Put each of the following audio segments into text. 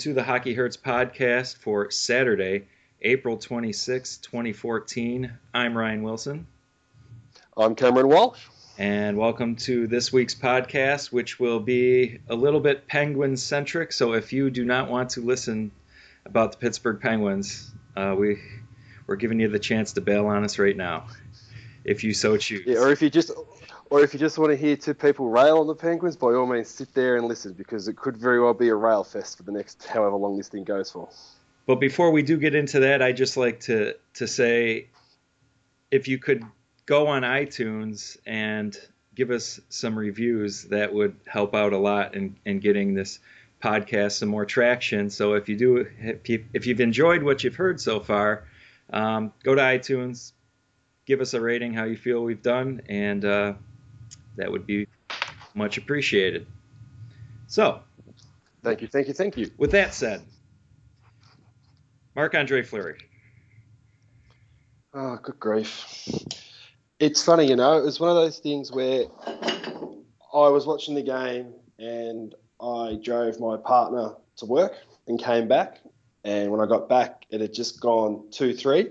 To the Hockey Hurts podcast for Saturday, April 26, 2014. I'm Ryan Wilson. I'm Cameron Walsh. And welcome to this week's podcast, which will be a little bit Penguin centric. So if you do not want to listen about the Pittsburgh Penguins, uh, we, we're giving you the chance to bail on us right now, if you so choose. Yeah, or if you just or if you just want to hear two people rail on the Penguins, by all means sit there and listen because it could very well be a rail fest for the next however long this thing goes for. But before we do get into that, I just like to to say if you could go on iTunes and give us some reviews, that would help out a lot in, in getting this podcast some more traction. So if you do, if you've enjoyed what you've heard so far, um, go to iTunes, give us a rating how you feel we've done, and uh, that would be much appreciated. So, thank you, thank you, thank you. With that said, Marc Andre Fleury. Oh, good grief. It's funny, you know, it was one of those things where I was watching the game and I drove my partner to work and came back. And when I got back, it had just gone 2 3.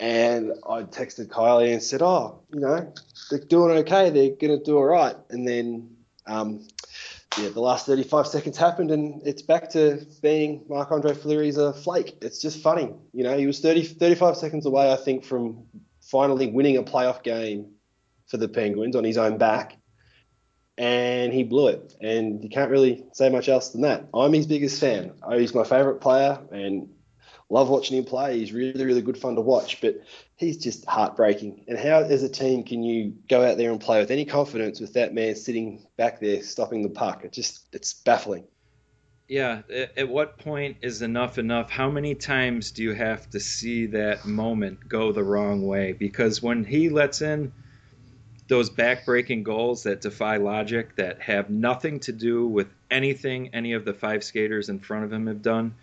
And I texted Kylie and said, "Oh, you know, they're doing okay. They're going to do all right." And then, um, yeah, the last 35 seconds happened, and it's back to being Marc Andre Fleury's a flake. It's just funny, you know. He was 30, 35 seconds away, I think, from finally winning a playoff game for the Penguins on his own back, and he blew it. And you can't really say much else than that. I'm his biggest fan. He's my favourite player, and love watching him play. He's really, really good fun to watch, but he's just heartbreaking. And how, as a team, can you go out there and play with any confidence with that man sitting back there stopping the puck? It just, it's baffling. Yeah. At what point is enough enough? How many times do you have to see that moment go the wrong way? Because when he lets in those backbreaking goals that defy logic, that have nothing to do with anything any of the five skaters in front of him have done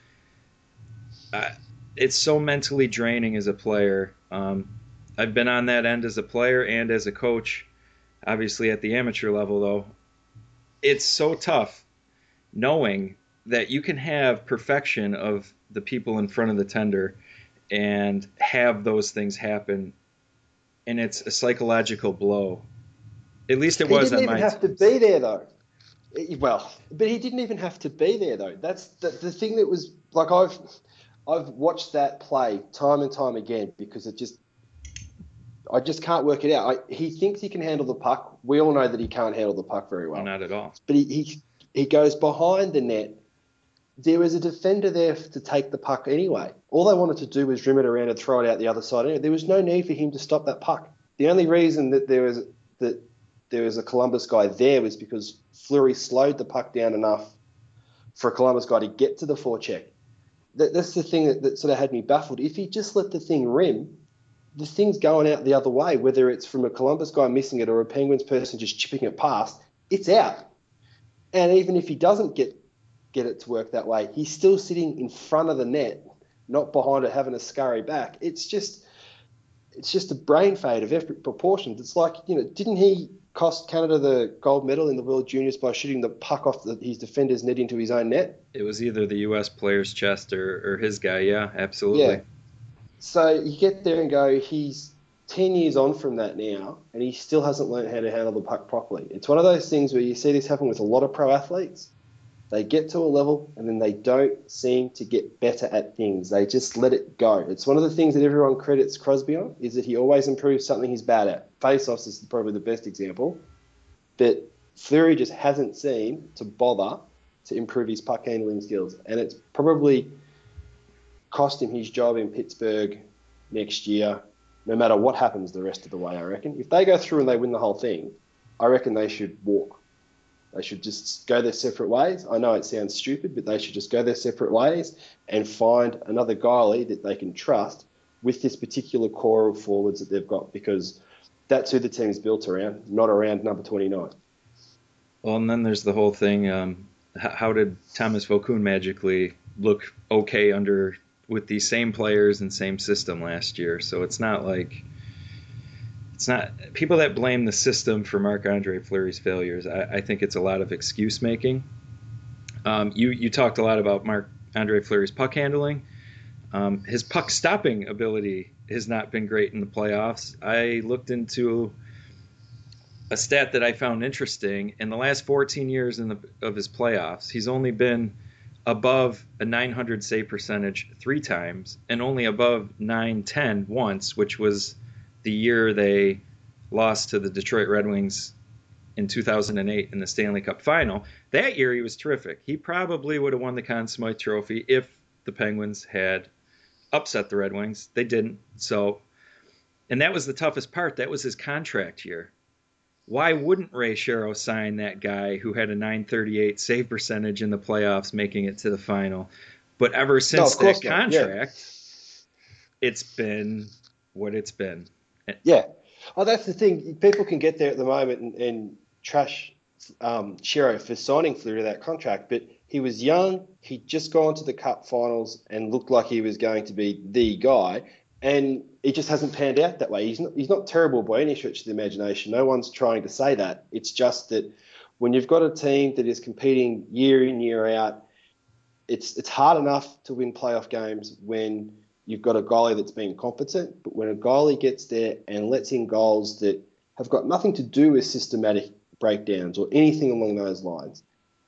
uh, it's so mentally draining as a player. Um, I've been on that end as a player and as a coach, obviously at the amateur level, though. It's so tough knowing that you can have perfection of the people in front of the tender and have those things happen, and it's a psychological blow. At least it he was. He didn't even have to be there, though. Well, but he didn't even have to be there, though. That's the, the thing that was like I've I've watched that play time and time again because it just I just can't work it out. I, he thinks he can handle the puck. We all know that he can't handle the puck very well. Not at all. But he, he, he goes behind the net. There was a defender there to take the puck anyway. All they wanted to do was rim it around and throw it out the other side. Anyway. There was no need for him to stop that puck. The only reason that there was that there was a Columbus guy there was because Fleury slowed the puck down enough for a Columbus guy to get to the forecheck that, that's the thing that, that sort of had me baffled. If he just let the thing rim, the thing's going out the other way, whether it's from a Columbus guy missing it or a Penguins person just chipping it past, it's out. And even if he doesn't get get it to work that way, he's still sitting in front of the net, not behind it having to scurry back. It's just it's just a brain fade of every proportions. It's like, you know, didn't he cost Canada the gold medal in the World Juniors by shooting the puck off the, his defender's net into his own net. It was either the U.S. player's chest or, or his guy. Yeah, absolutely. Yeah. So you get there and go, he's 10 years on from that now, and he still hasn't learned how to handle the puck properly. It's one of those things where you see this happen with a lot of pro athletes. They get to a level and then they don't seem to get better at things. They just let it go. It's one of the things that everyone credits Crosby on is that he always improves something he's bad at. Face-offs is probably the best example. But Fleury just hasn't seemed to bother to improve his puck handling skills. And it's probably cost him his job in Pittsburgh next year, no matter what happens the rest of the way, I reckon. If they go through and they win the whole thing, I reckon they should walk they should just go their separate ways. I know it sounds stupid, but they should just go their separate ways and find another goalie that they can trust with this particular core of forwards that they've got because that's who the team's built around, not around number 29. Well, and then there's the whole thing. Um, how did Thomas Vokoun magically look okay under with these same players and same system last year? So it's not like it's not people that blame the system for Marc Andre Fleury's failures. I, I, think it's a lot of excuse making. Um, you you talked a lot about Marc Andre Fleury's puck handling. Um, his puck stopping ability has not been great in the playoffs. I looked into a stat that I found interesting. In the last 14 years the, of his playoffs, he's only been above a 900 save percentage three times and only above 910 once, which was the year they lost to the Detroit Red Wings in 2008 in the Stanley Cup final. That year he was terrific. He probably would have won the Conn Smythe Trophy if the Penguins had upset the Red Wings. They didn't. So, and that was the toughest part. That was his contract year why wouldn't Ray Shero sign that guy who had a 938 save percentage in the playoffs, making it to the final? But ever since no, that contract, yeah. it's been what it's been. Yeah. Oh, that's the thing. People can get there at the moment and, and trash um, Shero for signing to that contract, but he was young. He'd just gone to the Cup finals and looked like he was going to be the guy and it just hasn't panned out that way. He's not, he's not terrible by any stretch of the imagination. No one's trying to say that. It's just that when you've got a team that is competing year in year out, it's it's hard enough to win playoff games when you've got a goalie that's been competent. But when a goalie gets there and lets in goals that have got nothing to do with systematic breakdowns or anything along those lines,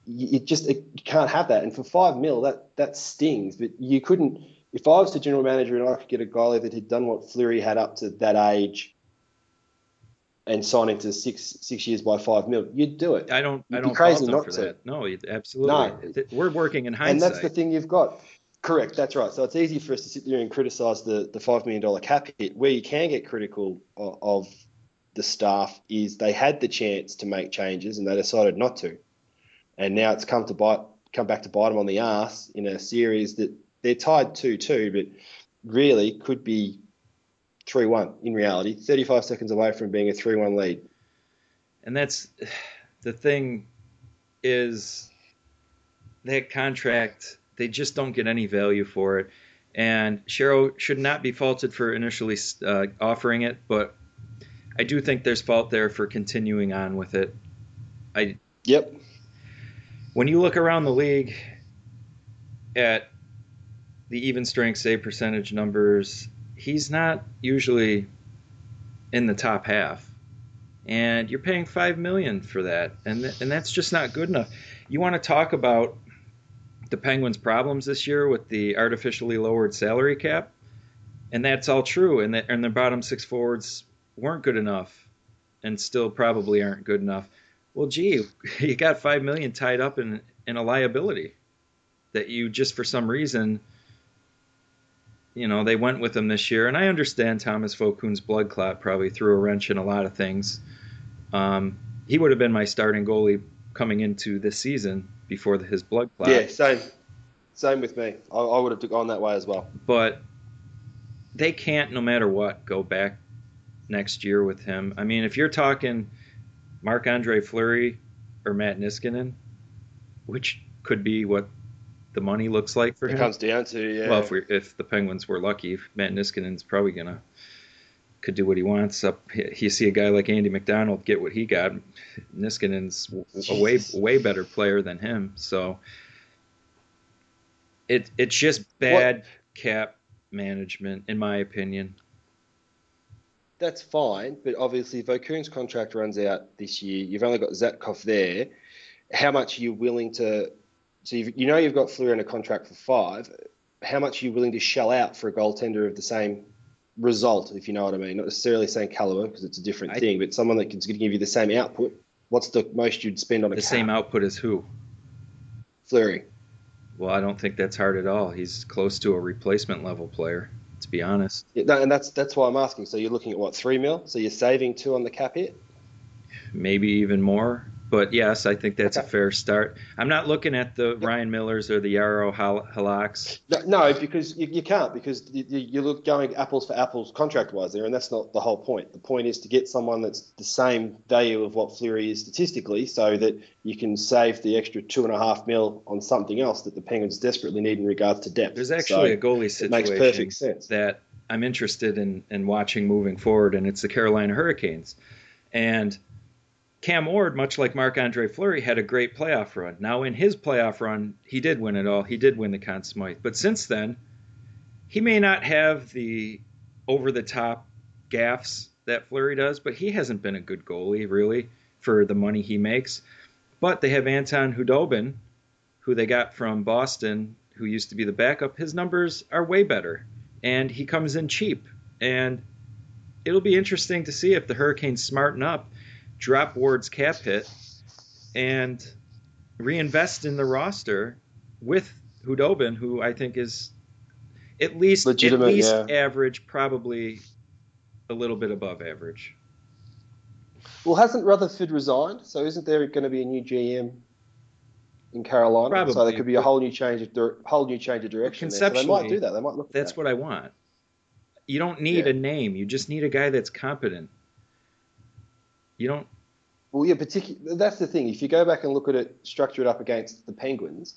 you, just you can't have that. And for five mil, that that stings. But you couldn't if I was the general manager and I could get a goalie that had done what Fleury had up to that age and signing to six six years by five mil, you'd do it. I don't. You'd I don't crazy not for to. that. No, absolutely. No, we're working in hindsight. And that's the thing you've got. Correct. That's right. So it's easy for us to sit there and criticise the the five million dollar cap hit. Where you can get critical of, of the staff is they had the chance to make changes and they decided not to, and now it's come to bite come back to bite them on the ass in a series that they're tied 2 2, but really could be 3 1 in reality, 35 seconds away from being a 3 1 lead. And that's the thing is that contract, they just don't get any value for it. And Shero should not be faulted for initially uh, offering it, but I do think there's fault there for continuing on with it. I Yep. When you look around the league at the even strength save percentage numbers, he's not usually in the top half. And you're paying five million for that, and th- and that's just not good enough. You want to talk about the Penguins' problems this year with the artificially lowered salary cap, and that's all true. And the, and the bottom six forwards weren't good enough, and still probably aren't good enough. Well, gee, you got five million tied up in in a liability that you just for some reason you know, they went with him this year, and I understand Thomas Vokoun's blood clot probably threw a wrench in a lot of things. Um, he would have been my starting goalie coming into this season before the, his blood clot. Yeah, same, same with me. I, I would have gone that way as well. But they can't, no matter what, go back next year with him. I mean, if you're talking Marc Andre Fleury or Matt Niskanen, which could be what the money looks like for it him. It comes down to yeah. Well, if we if the Penguins were lucky, Matt Niskanen's probably gonna could do what he wants. Up, you see a guy like Andy McDonald get what he got. Niskanen's a way way better player than him. So it it's just bad what? cap management, in my opinion. That's fine, but obviously Vokoun's contract runs out this year. You've only got Zatkoff there. How much are you willing to so you know you've got Fleury in a contract for five. How much are you willing to shell out for a goaltender of the same result, if you know what I mean? Not necessarily saying caliber because it's a different I, thing, but someone that can give you the same output. What's the most you'd spend on a the same output as who? Fleury. Well, I don't think that's hard at all. He's close to a replacement level player, to be honest. Yeah, no, and that's that's why I'm asking. So you're looking at what three mil? So you're saving two on the cap hit? Maybe even more but yes, I think that's okay. a fair start. I'm not looking at the Ryan Millers or the Jaro Halaks. No, no, because you, you, can't because you, you look going apples for apples contract wise there, and that's not the whole point. The point is to get someone that's the same value of what Fleury is statistically, so that you can save the extra two and a half mil on something else that the Penguins desperately need in regards to depth. There's actually so a goalie situation makes perfect sense. that I'm interested in in watching moving forward, and it's the Carolina Hurricanes, and Cam Ward, much like Marc Andre Fleury, had a great playoff run. Now, in his playoff run, he did win it all. He did win the Conn Smythe. But since then, he may not have the over the top gaffs that Fleury does, but he hasn't been a good goalie, really, for the money he makes. But they have Anton Khudobin, who they got from Boston, who used to be the backup. His numbers are way better, and he comes in cheap. And it'll be interesting to see if the Hurricanes smarten up, drop Ward's cap hit, and reinvest in the roster with Khudobin, who I think is at least Legitimate, at least yeah. average, probably a little bit above average. Well, hasn't Rutherford resigned? So isn't there going to be a new GM in Carolina? Probably. So there could be a whole new change of dir- whole new change of direction. There. So they might do that. They might look. That's that. what I want. You don't need Yeah. a name. You just need a guy that's competent. You don't. Well, yeah, particularly that's the thing. If you go back and look at it, structure it up against the Penguins,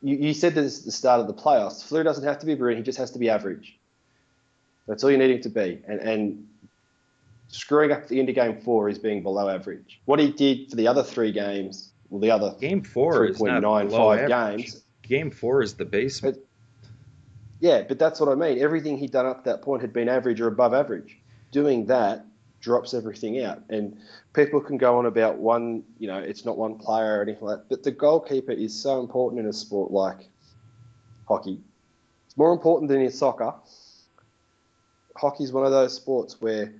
you, you said this at the start of the playoffs. Fleur doesn't have to be brilliant; he just has to be average. That's all you need him to be. And and screwing up the end of game four is being below average. What he did for the other three games, well, the other Game four is point not below five average. games. Game four is the basement. Yeah, but that's what I mean. Everything he'd done up to that point had been average or above average. Doing that drops everything out. And people can go on about one, you know, it's not one player or anything like that. But the goalkeeper is so important in a sport like hockey. It's more important than in soccer. Hockey is one of those sports where,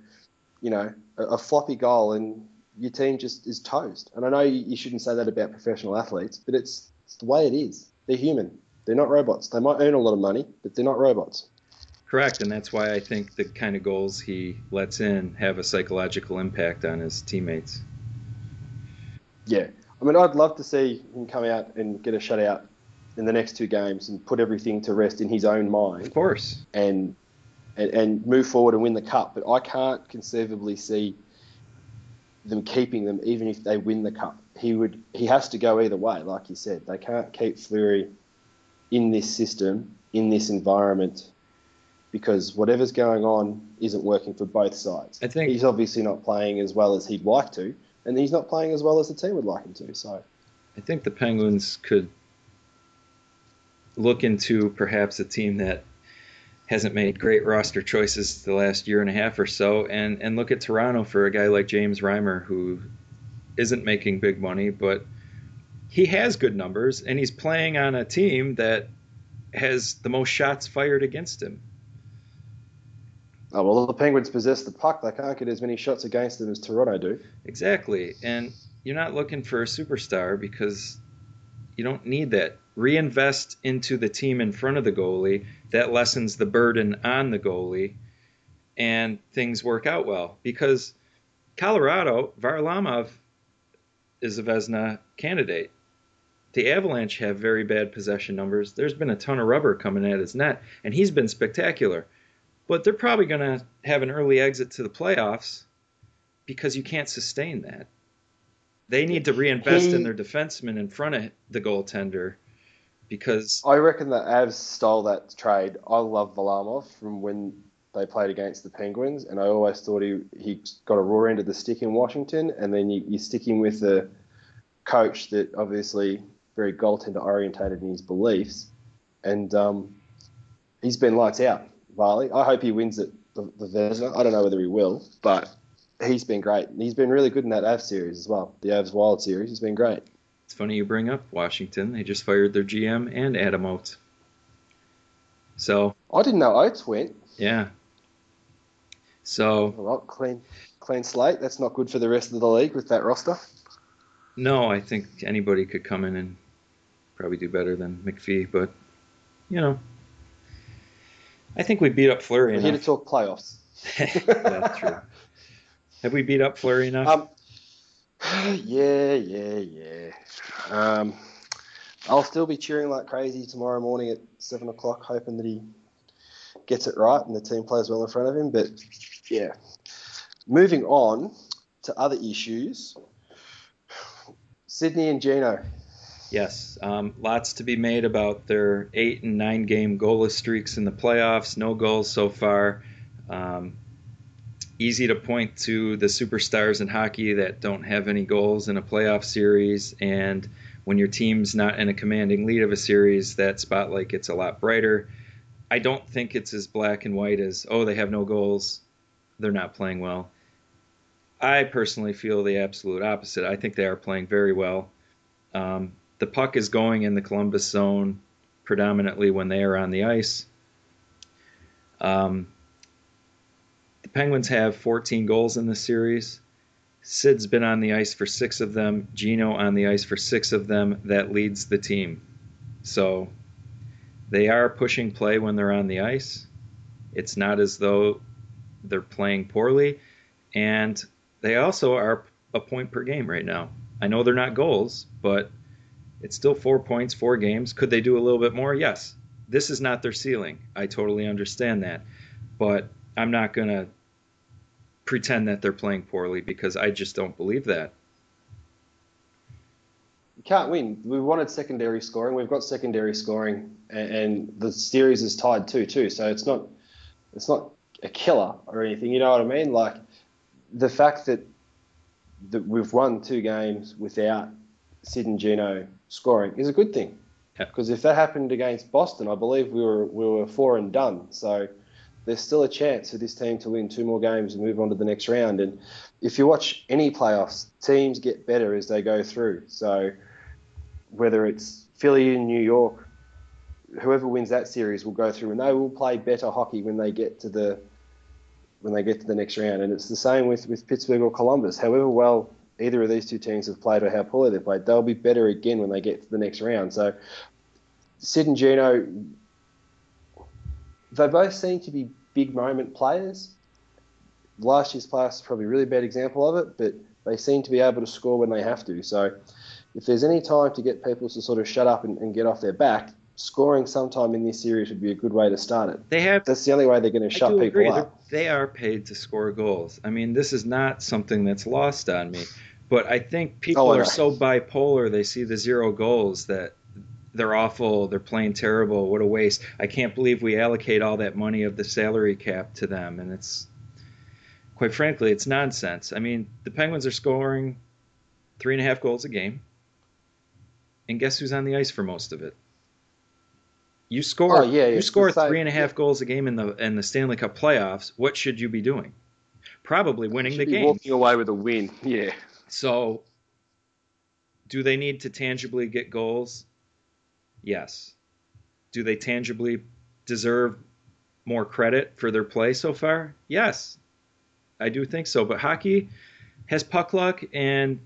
you know, a, a floppy goal and your team just is toast. And I know you, you shouldn't say that about professional athletes, but it's, it's the way it is. They're human. They're not robots. They might earn a lot of money, but they're not robots. Correct, and that's why I think the kind of goals he lets in have a psychological impact on his teammates. Yeah. I mean, I'd love to see him come out and get a shutout in the next two games and put everything to rest in his own mind. Of course. and and, and move forward and win the cup. But I can't conceivably see them keeping them even if they win the cup. He would he has to go either way, like you said. They can't keep Fleury in this system, in this environment, because whatever's going on isn't working for both sides. I think- he's obviously not playing as well as he'd like to, and he's not playing as well as the team would like him to. So I think the Penguins could look into perhaps a team that hasn't made great roster choices the last year and a half or so, and and look at Toronto for a guy like James Reimer who isn't making big money, but he has good numbers, and he's playing on a team that has the most shots fired against him. Oh, well, the Penguins possess the puck. They can't get as many shots against them as Toronto do. Exactly. And you're not looking for a superstar because you don't need that. Reinvest into the team in front of the goalie. That lessens the burden on the goalie, and things work out well. Because Colorado, Varlamov is a Vezina candidate. The Avalanche have very bad possession numbers. There's been a ton of rubber coming at his net, and he's been spectacular. But they're probably going to have an early exit to the playoffs because you can't sustain that. They need to reinvest He- in their defensemen in front of the goaltender because I reckon that Avs stole that trade. I love Varlamov from when they played against the Penguins, and I always thought he he got a raw end of the stick in Washington, and then you, you stick him with a coach that obviously very goaltender orientated in his beliefs, and um, he's been lights out. Varley, I hope he wins it. The, the Vezina. I don't know whether he will, but he's been great. He's been really good in that Avs series as well. The Avs Wild series. He's been great. it's funny you bring up Washington. They just fired their GM and Adam Oates. So, I didn't know Oates went. yeah. So, right, clean, clean slate. That's not good for the rest of the league with that roster. no, I think anybody could come in and probably do better than McPhee, but, you know, I think we beat up Fleury enough. We're here to talk playoffs. That's true. Have we beat up Fleury enough? Um, yeah, yeah, yeah. Um, I'll still be cheering like crazy tomorrow morning at seven o'clock, hoping that he gets it right and the team plays well in front of him. But yeah, moving on to other issues. Sidney and Geno. Yes, um, lots to be made about their eight and nine game goalless streaks in the playoffs. No goals so far. Um, easy to point to the superstars in hockey that don't have any goals in a playoff series, and when your team's not in a commanding lead of a series, that spotlight gets a lot brighter. I don't think it's as black and white as, oh, they have no goals, they're not playing well. I personally feel the absolute opposite. I think they are playing very well. Um, the puck is going in the Columbus zone predominantly when they are on the ice. Um, the Penguins have 14 goals in the series. Sid's been on the ice for six of them. Geno on the ice for six of them. That leads the team. So they are pushing play when they're on the ice. It's not as though they're playing poorly. And they also are a point per game right now. I know they're not goals, but it's still four points, four games. Could they do a little bit more? Yes. This is not their ceiling. I totally understand that. But I'm not going to pretend that they're playing poorly because I just don't believe that. You can't win. We wanted secondary scoring. We've got secondary scoring, and, and the series is tied two too. So it's not it's not a killer or anything. You know what I mean? Like the fact that that we've won two games without Sid and Geno scoring is a good thing. Because if that happened against Boston, I believe we were we were four and done. So there's still a chance for this team to win two more games and move on to the next round. And if you watch any playoffs, teams get better as they go through. So whether it's Philly in New York, whoever wins that series will go through and they will play better hockey when they get to the when they get to the next round. And it's the same with, with Pittsburgh or Columbus. However well either of these two teams have played or how poorly they've played, they'll be better again when they get to the next round. So Sid and Geno, they both seem to be big moment players. Last year's playoffs is probably a really bad example of it, but they seem to be able to score when they have to. So if there's any time to get people to sort of shut up and, and get off their back, scoring sometime in this series would be a good way to start it. They have. That's the only way they're going to shut people agree. up. They're, they are paid to score goals. I mean, this is not something that's lost on me. But I think people oh, are so bipolar. They see the zero goals that they're awful. They're playing terrible. What a waste. I can't believe we allocate all that money of the salary cap to them. And it's, quite frankly, it's nonsense. I mean, the Penguins are scoring three and a half goals a game. And guess who's on the ice for most of it? You score. Oh, yeah, you score three and a half goals a game in the in the Stanley Cup playoffs. What should you be doing? Probably winning the game. Walking away with a win. Yeah. So, do they need to tangibly get goals? Yes. Do they tangibly deserve more credit for their play so far? Yes. I do think so. But hockey has puck luck, and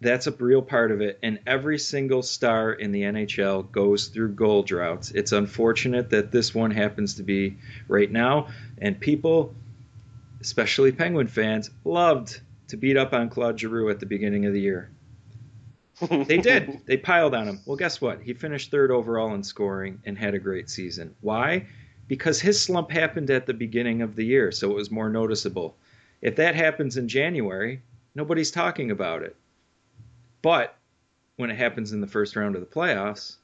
that's a real part of it. And every single star in the NHL goes through goal droughts. It's unfortunate that this one happens to be right now. And people, especially Penguin fans, loved to beat up on Claude Giroux at the beginning of the year. they did. They piled on him. Well, guess what? He finished third overall in scoring and had a great season. Why? Because his slump happened at the beginning of the year, so it was more noticeable. If that happens in January, nobody's talking about it. But when it happens in the first round of the playoffs,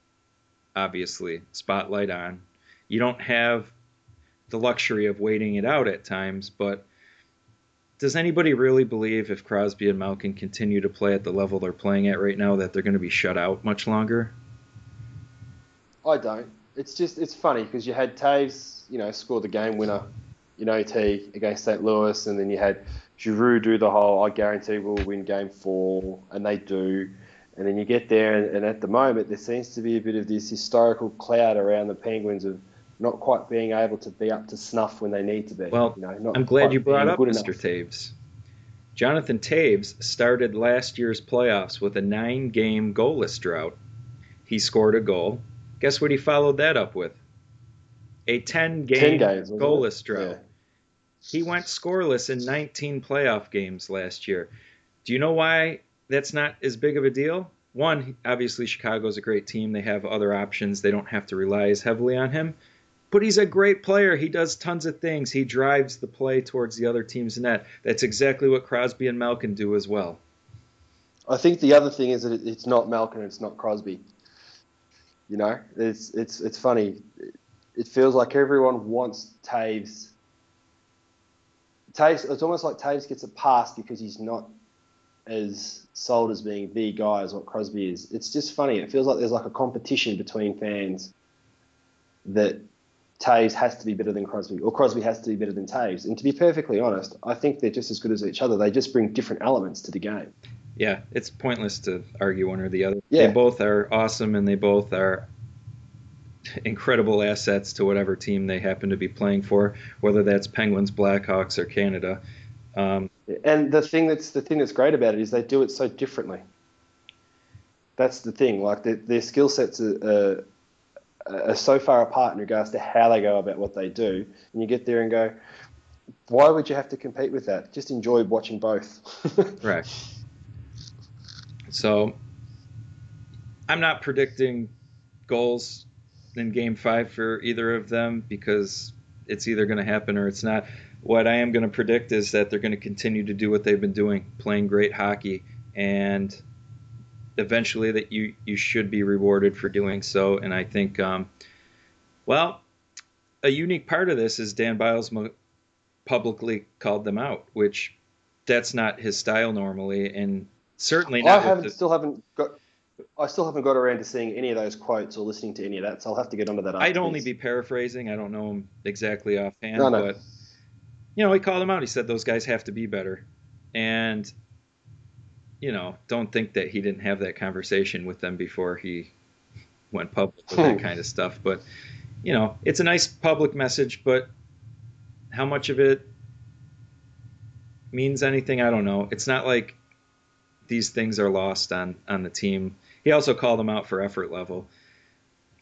obviously, spotlight on. You don't have the luxury of waiting it out at times, but does anybody really believe if Crosby and Malkin continue to play at the level they're playing at right now that they're going to be shut out much longer? I don't. It's just it's funny because you had Toews, you know, score the game winner in OT against St. Louis, and then you had Giroux do the whole I guarantee we'll win game four, and they do. And then you get there, and, and at the moment, there seems to be a bit of this historical cloud around the Penguins of not quite being able to be up to snuff when they need to be. Well, you know, I'm glad you brought up Mr. Enough. Toews. Jonathan Toews started last year's playoffs with a nine game goalless drought. He scored a goal. Guess what he followed that up with? A 10 game goalless drought. Yeah. He went scoreless in 19 playoff games last year. Do you know why that's not as big of a deal? One, obviously, Chicago's a great team. They have other options. They don't have to rely as heavily on him but he's a great player. He does tons of things. He drives the play towards the other team's net. That's exactly what Crosby and Malkin do as well. I think the other thing is that it's not Malkin, it's not Crosby. You know, it's it's it's funny. It feels like everyone wants Toews Taves, it's almost like Toews gets a pass because he's not as sold as being the guy as what Crosby is. It's just funny. It feels like there's like a competition between fans that Toews has to be better than Crosby, or Crosby has to be better than Toews. And to be perfectly honest, I think they're just as good as each other. They just bring different elements to the game. Yeah, it's pointless to argue one or the other. Yeah. They both are awesome, and they both are incredible assets to whatever team they happen to be playing for, whether that's Penguins, Blackhawks, or Canada. Um, And the thing that's the thing that's great about it is they do it so differently. That's the thing. Like their, their skill sets are, are, are so far apart in regards to how they go about what they do, and you get there and go, why would you have to compete with that? Just enjoy watching both. Right. So I'm not predicting goals in game five for either of them because it's either going to happen or it's not. What I am going to predict is that they're going to continue to do what they've been doing, playing great hockey, and eventually that you you should be rewarded for doing so. And I think, um, well, a unique part of this is Dan Biles publicly called them out, which that's not his style normally, and certainly I not. with haven't the- still haven't got. I still haven't got around to seeing any of those quotes or listening to any of that, so I'll have to get onto that. I'd only be paraphrasing. I don't know him exactly offhand, No, no. but you know, he called him out. He said those guys have to be better, and you know, don't think that he didn't have that conversation with them before he went public with that kind of stuff. But you know, it's a nice public message, but how much of it means anything, I don't know. It's not like these things are lost on on the team. He also called them out for effort level.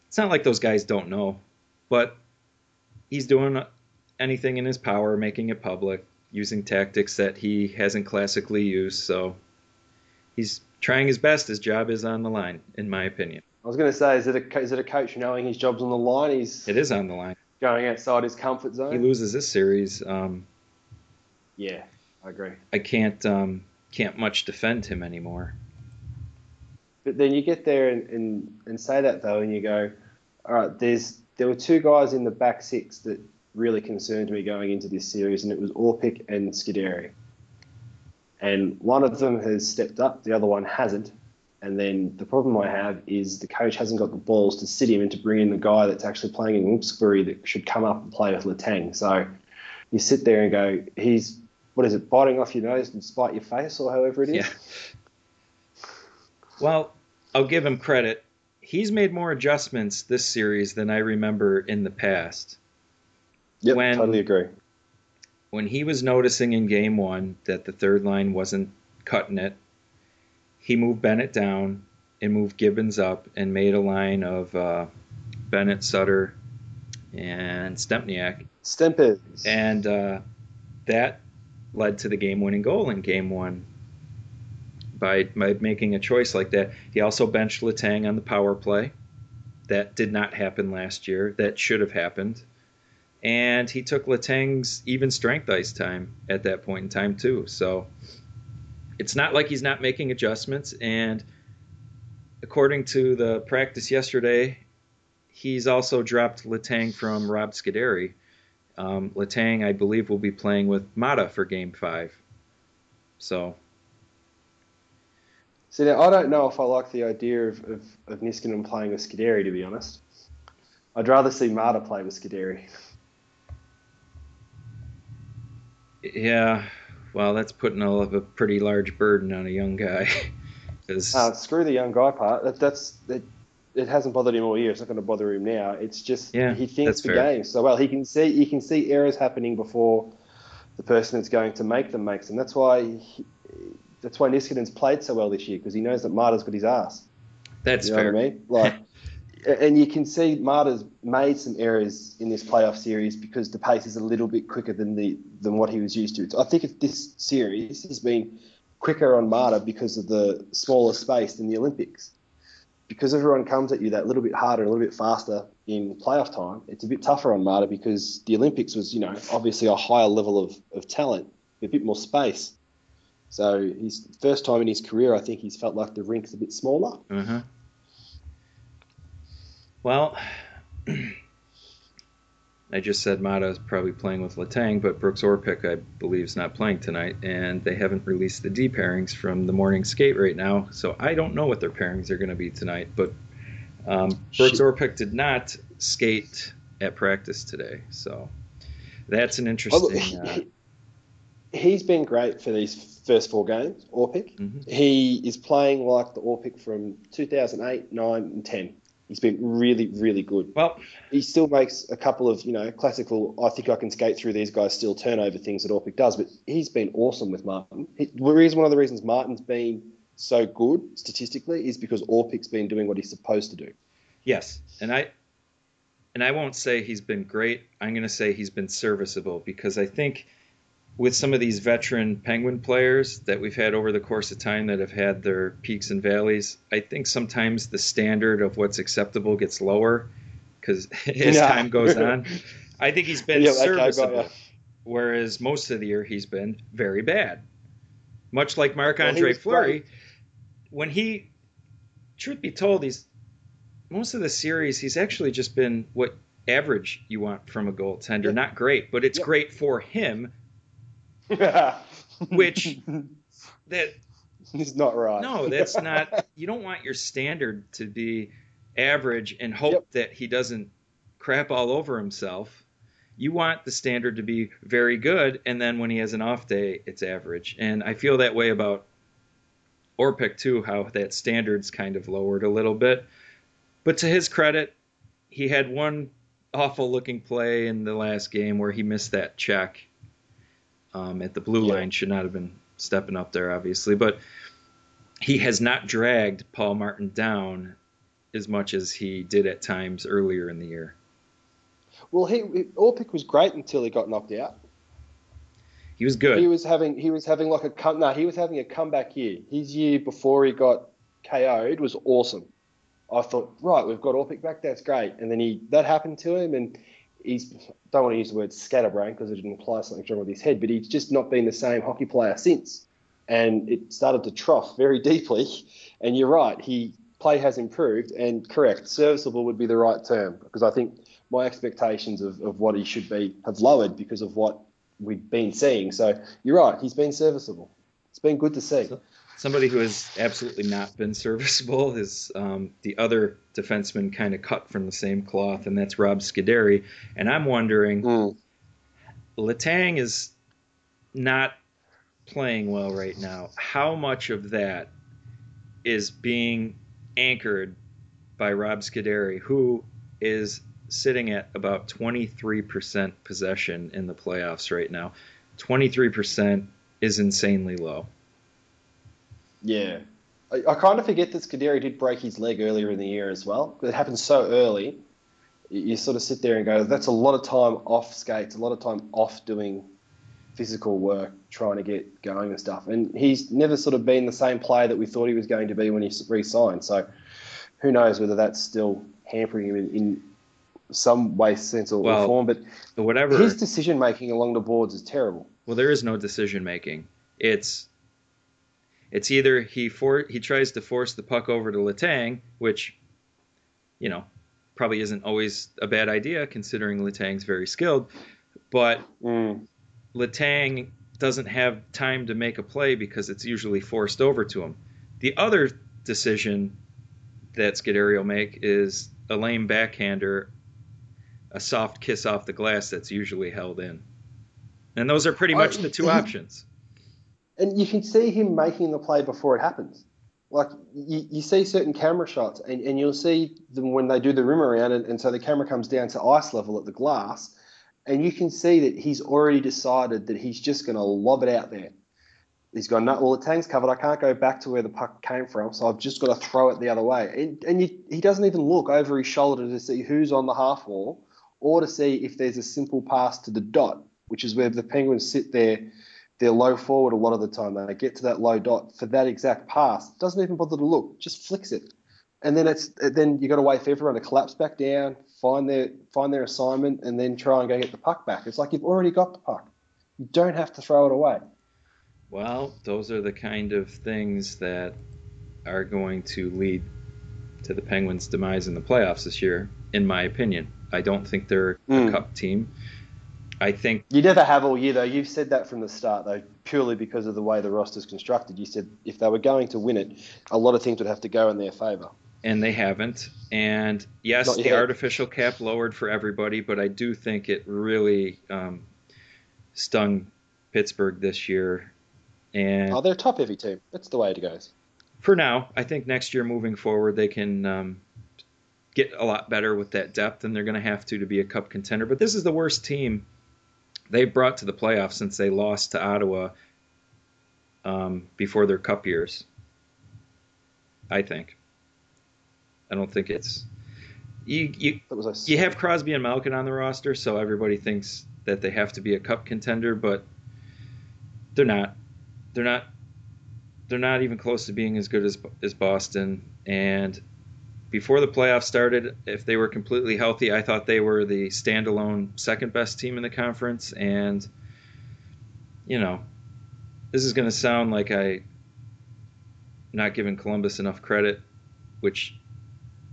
It's not like those guys don't know, but he's doing anything in his power, making it public, using tactics that he hasn't classically used. So he's trying his best. His job is on the line, in my opinion. I was going to say, is it a is it a coach knowing his job's on the line? He's It is on the line. going outside his comfort zone. He loses this series. Um, Yeah, I agree. I can't um, can't much defend him anymore. But then you get there and, and, and say that though, and you go, all right, there's there were two guys in the back six that really concerned me going into this series, and it was Orpik and Scuderi. And one of them has stepped up, the other one hasn't. And then the problem I have is the coach hasn't got the balls to sit him and to bring in the guy that's actually playing in Wilkes-Barre that should come up and play with Letang. So you sit there and go, he's what is it, biting off your nose and spite your face, or however it is. Yeah. Well, I'll give him credit. He's made more adjustments this series than I remember in the past. When- totally agree. When he was noticing in game one that the third line wasn't cutting it, he moved Bennett down and moved Gibbons up and made a line of uh, Bennett, Sutter, and Stempniak. Stempers. And uh, that led to the game winning goal in game one by, by making a choice like that. He also benched Letang on the power play. That did not happen last year. That should have happened. And he took Letang's even strength ice time at that point in time, too. So it's not like he's not making adjustments. And according to the practice yesterday, he's also dropped Letang from Rob Scuderi. Um, Letang, I believe, will be playing with Maatta for Game Five. So See, now, I don't know if I like the idea of, of, of Niskanen playing with Scuderi, to be honest. I'd rather see Maatta play with Scuderi. yeah, well, that's putting a, a pretty large burden on a young guy. 'Cause- Uh, screw the young guy part. That, that's that, it hasn't bothered him all year. It's not going to bother him now. It's just Yeah, he thinks the fair. game so well. He can see you can see errors happening before the person that's going to make them makes them. That's why he, that's why Niskanen's played so well this year because he knows that Maatta's got his ass. that's you know fair. what I mean? Like, and you can see Maatta's made some errors in this playoff series because the pace is a little bit quicker than the than what he was used to. I think if this series has been quicker on Maatta because of the smaller space than the Olympics. Because everyone comes at you that little bit harder, a little bit faster in playoff time, it's a bit tougher on Maatta because the Olympics was, you know, obviously a higher level of, of talent, a bit more space. So his first time in his career, I think he's felt like the rink's a bit smaller. Mm-hmm. I just said Maatta is probably playing with Letang, but Brooks Orpik, I believe, is not playing tonight, and they haven't released the D pairings from the morning skate right now, so I don't know what their pairings are going to be tonight. But um, Brooks Orpik did not skate at practice today, so that's an interesting. Uh, he's been great for these first four games, Orpik. Mm-hmm. He is playing like the Orpik from 2008, 9, and 10. He's been really, really good. Well, he still makes a couple of, you know, classical. I think I can skate through these guys. Still turnover things that Orpik does, but he's been awesome with Martin. He, one of the reasons Martin's been so good statistically is because Orpik's been doing what he's supposed to do. Yes, and I, and I won't say he's been great. I'm going to say he's been serviceable because I think with some of these veteran Penguin players that we've had over the course of time that have had their peaks and valleys, I think sometimes the standard of what's acceptable gets lower because as yeah. time goes on. I think he's been yeah, serviceable, okay, whereas most of the year he's been very bad. Much like Marc Andre well, Fleury, when he, truth be told, he's most of the series he's actually just been what average you want from a goaltender. Yeah. Not great, but it's great for him which that is not right. No, that's not. You don't want your standard to be average and hope yep. that he doesn't crap all over himself. You want the standard to be very good, and then when he has an off day, it's average. And I feel that way about Orpik too, how that standard's kind of lowered a little bit. But to his credit, he had one awful looking play in the last game where he missed that check um, at the blue yeah. line should not have been stepping up there, obviously. But he has not dragged Paul Martin down as much as he did at times earlier in the year. Well, he Orpik was great until he got knocked out. He was good. He was having he was having like a come no, he was having a comeback year. His year before he got KO'd was awesome. I thought, right, we've got Orpik back. That's great. And then he that happened to him, and he's don't want to use the word scatterbrain because it implies something wrong with his head, but he's just not been the same hockey player since. And it started to trough very deeply. And you're right, he play has improved, and correct, serviceable would be the right term because I think my expectations of, of what he should be have lowered because of what we've been seeing. So you're right, he's been serviceable. It's been good to see. So, somebody who has absolutely not been serviceable is um, the other defenseman kind of cut from the same cloth, and that's Rob Scuderi. And I'm wondering, mm. Letang is not playing well right now. How much of that is being anchored by Rob Scuderi, who is sitting at about 23% possession in the playoffs right now? 23% is insanely low. Yeah. I, I kind of forget that Scuderi did break his leg earlier in the year as well. It happened so early. You, you sort of sit there and go, that's a lot of time off skates, a lot of time off doing physical work, trying to get going and stuff. And he's never sort of been the same player that we thought he was going to be when he re-signed. So who knows whether that's still hampering him in, in some way, sense, or well, form. But whatever his decision making along the boards is terrible. Well, there is no decision making. It's it's either he for he tries to force the puck over to Letang, which, you know, probably isn't always a bad idea considering Letang's very skilled, but mm. Letang doesn't have time to make a play because it's usually forced over to him. The other decision that Scuderi will make is a lame backhander, a soft kiss off the glass that's usually held in. And those are pretty much the two options and you can see him making the play before it happens. Like you, you see certain camera shots, and, and you'll see them when they do the rim around, and, and so the camera comes down to ice level at the glass, and you can see that he's already decided that he's just going to lob it out there. He's gone, no, well, the tank's covered. I can't go back to where the puck came from, so I've just got to throw it the other way. And, and you, he doesn't even look over his shoulder to see who's on the half wall or to see if there's a simple pass to the dot, which is where the Penguins sit there they're low forward a lot of the time. They get to that low dot for that exact pass. Doesn't even bother to look, just flicks it. And then it's then you got to wait for everyone to collapse back down, find their find their assignment, and then try and go get the puck back. It's like you've already got the puck. You don't have to throw it away. Well, those are the kind of things that are going to lead to the Penguins' demise in the playoffs this year, in my opinion. I don't think they're Mm. a cup team. I think You never have all year though. You've said that from the start though, purely because of the way the roster's constructed. You said if they were going to win it, a lot of things would have to go in their favour. and they haven't. And yes, the artificial cap lowered for everybody, but I do think it really um, stung Pittsburgh this year. And Oh, they're a top heavy team. That's the way it goes. for now, I think next year moving forward, they can um, get a lot better with that depth, and they're going to have to to be a cup contender. But this is the worst team they brought to the playoffs since they lost to Ottawa um, before their cup years. I think. I don't think it's you. You you have Crosby and Malkin on the roster, so everybody thinks that they have to be a cup contender, but they're not. They're not. They're not even close to being as good as as Boston. And before the playoffs started, if they were completely healthy, I thought they were the standalone second best team in the conference. And you know, this is going to sound like I'm not giving Columbus enough credit, which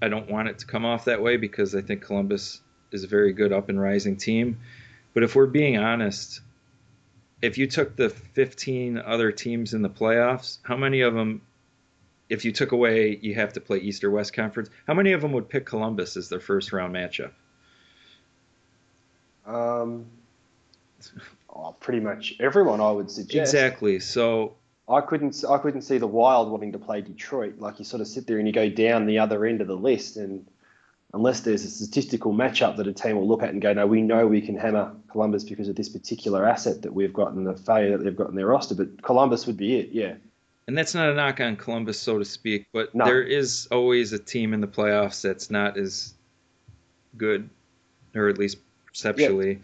I don't want it to come off that way because I think Columbus is a very good up and rising team. But if we're being honest, if you took the 15 other teams in the playoffs, how many of them, if you took away you have to play East or West Conference, how many of them would pick Columbus as their first round matchup? Um, oh, pretty much everyone, I would suggest. Exactly. So I couldn't. I couldn't see the Wild wanting to play Detroit. Like you sort of sit there and you go down the other end of the list, and unless there's a statistical matchup that a team will look at and go, no, we know we can hammer Columbus because of this particular asset that we've got and the failure that they've got in their roster. But Columbus would be it. Yeah. And that's not a knock on Columbus, so to speak, but No. there is always a team in the playoffs that's not as good, or at least perceptually.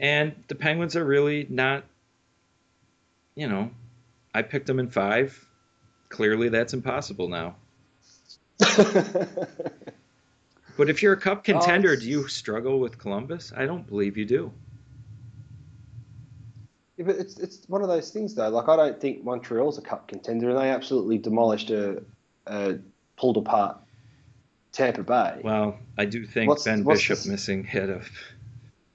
And the Penguins are really not, you know, I picked them in five. Clearly, that's impossible now. But if you're a cup contender, it's- do you struggle with Columbus? I don't believe you do. Yeah, but it's it's one of those things though. Like I don't think Montreal's a cup contender, and they absolutely demolished a, a pulled apart Tampa Bay. Well, I do think What's- Ben what's Bishop this- missing hit of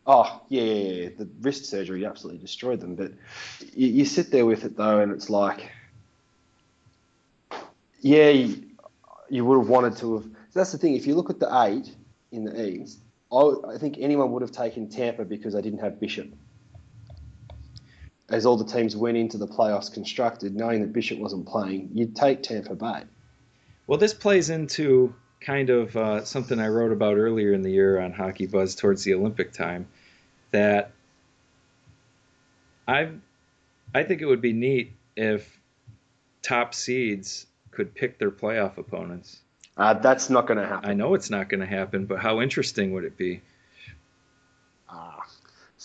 Oh yeah, yeah, yeah, the wrist surgery absolutely destroyed them. But you, you sit there with it though, and it's like, yeah, you, you would have wanted to have. So that's the thing. If you look at the eight in the East, I, I think anyone would have taken Tampa because they didn't have Bishop. As all the teams went into the playoffs constructed, knowing that Bishop wasn't playing, you'd take Tampa Bay. Well, this plays into kind of uh, something I wrote about earlier in the year on Hockey Buzz towards the Olympic time. That I, I think it would be neat if top seeds could pick their playoff opponents. Uh, that's not going to happen. I know it's not going to happen, but how interesting would it be? Ah.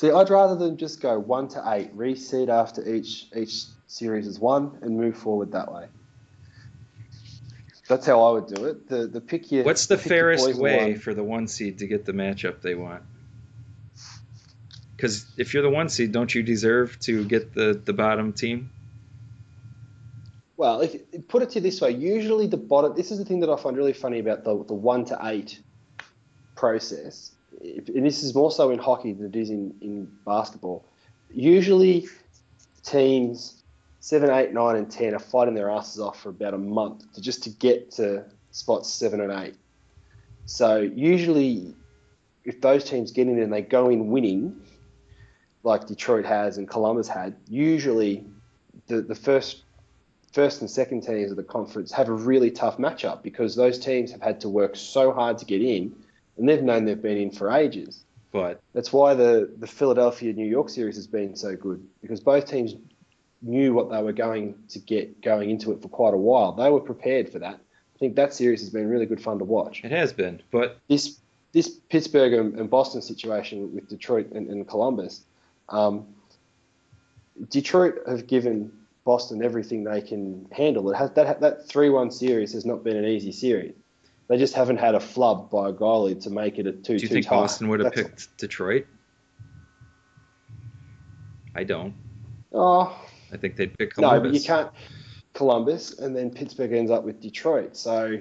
See, I'd rather than just go one to eight, reseed after each each series is one, and move forward that way. That's how I would do it. The the pick your What's the fairest way one. for the one seed to get the matchup they want? Because if you're the one seed, don't you deserve to get the, the bottom team? Well, if put it to you this way, usually the bottom. This is the thing that I find really funny about the the one to eight process, and this is more so in hockey than it is in in basketball. Usually, teams seven, eight, nine, and ten are fighting their asses off for about a month to just to get to spots seven and eight. So usually, if those teams get in and they go in winning, like Detroit has and Columbus had, usually the the first first and second teams of the conference have a really tough matchup because those teams have had to work so hard to get in, and they've known they've been in for ages. But That's why the, the Philadelphia New York series has been so good because both teams knew what they were going to get going into it for quite a while. They were prepared for that. I think that series has been really good fun to watch. it has been. But This this Pittsburgh and, and Boston situation with Detroit and, and Columbus, um, Detroit have given Boston everything they can handle. It has that that three one series has not been an easy series. They just haven't had a flub by a goalie to make it a two do you think tie. Boston would have That's- picked Detroit? I don't. Oh, I think they'd pick Columbus. No, but you can't. Columbus, and then Pittsburgh ends up with Detroit. So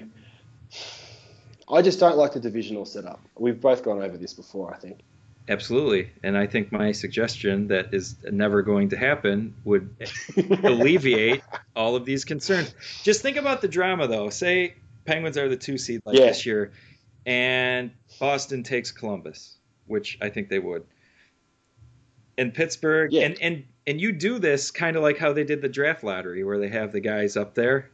I just don't like the divisional setup. We've both gone over this before, I think. Absolutely. And I think my suggestion that is never going to happen would alleviate all of these concerns. Just think about the drama, though. Say Penguins are the two seed like Yeah. this year, and Boston takes Columbus, which I think they would. And Pittsburgh, Yeah. and, and, and you do this kind of like how they did the draft lottery, where they have the guys up there,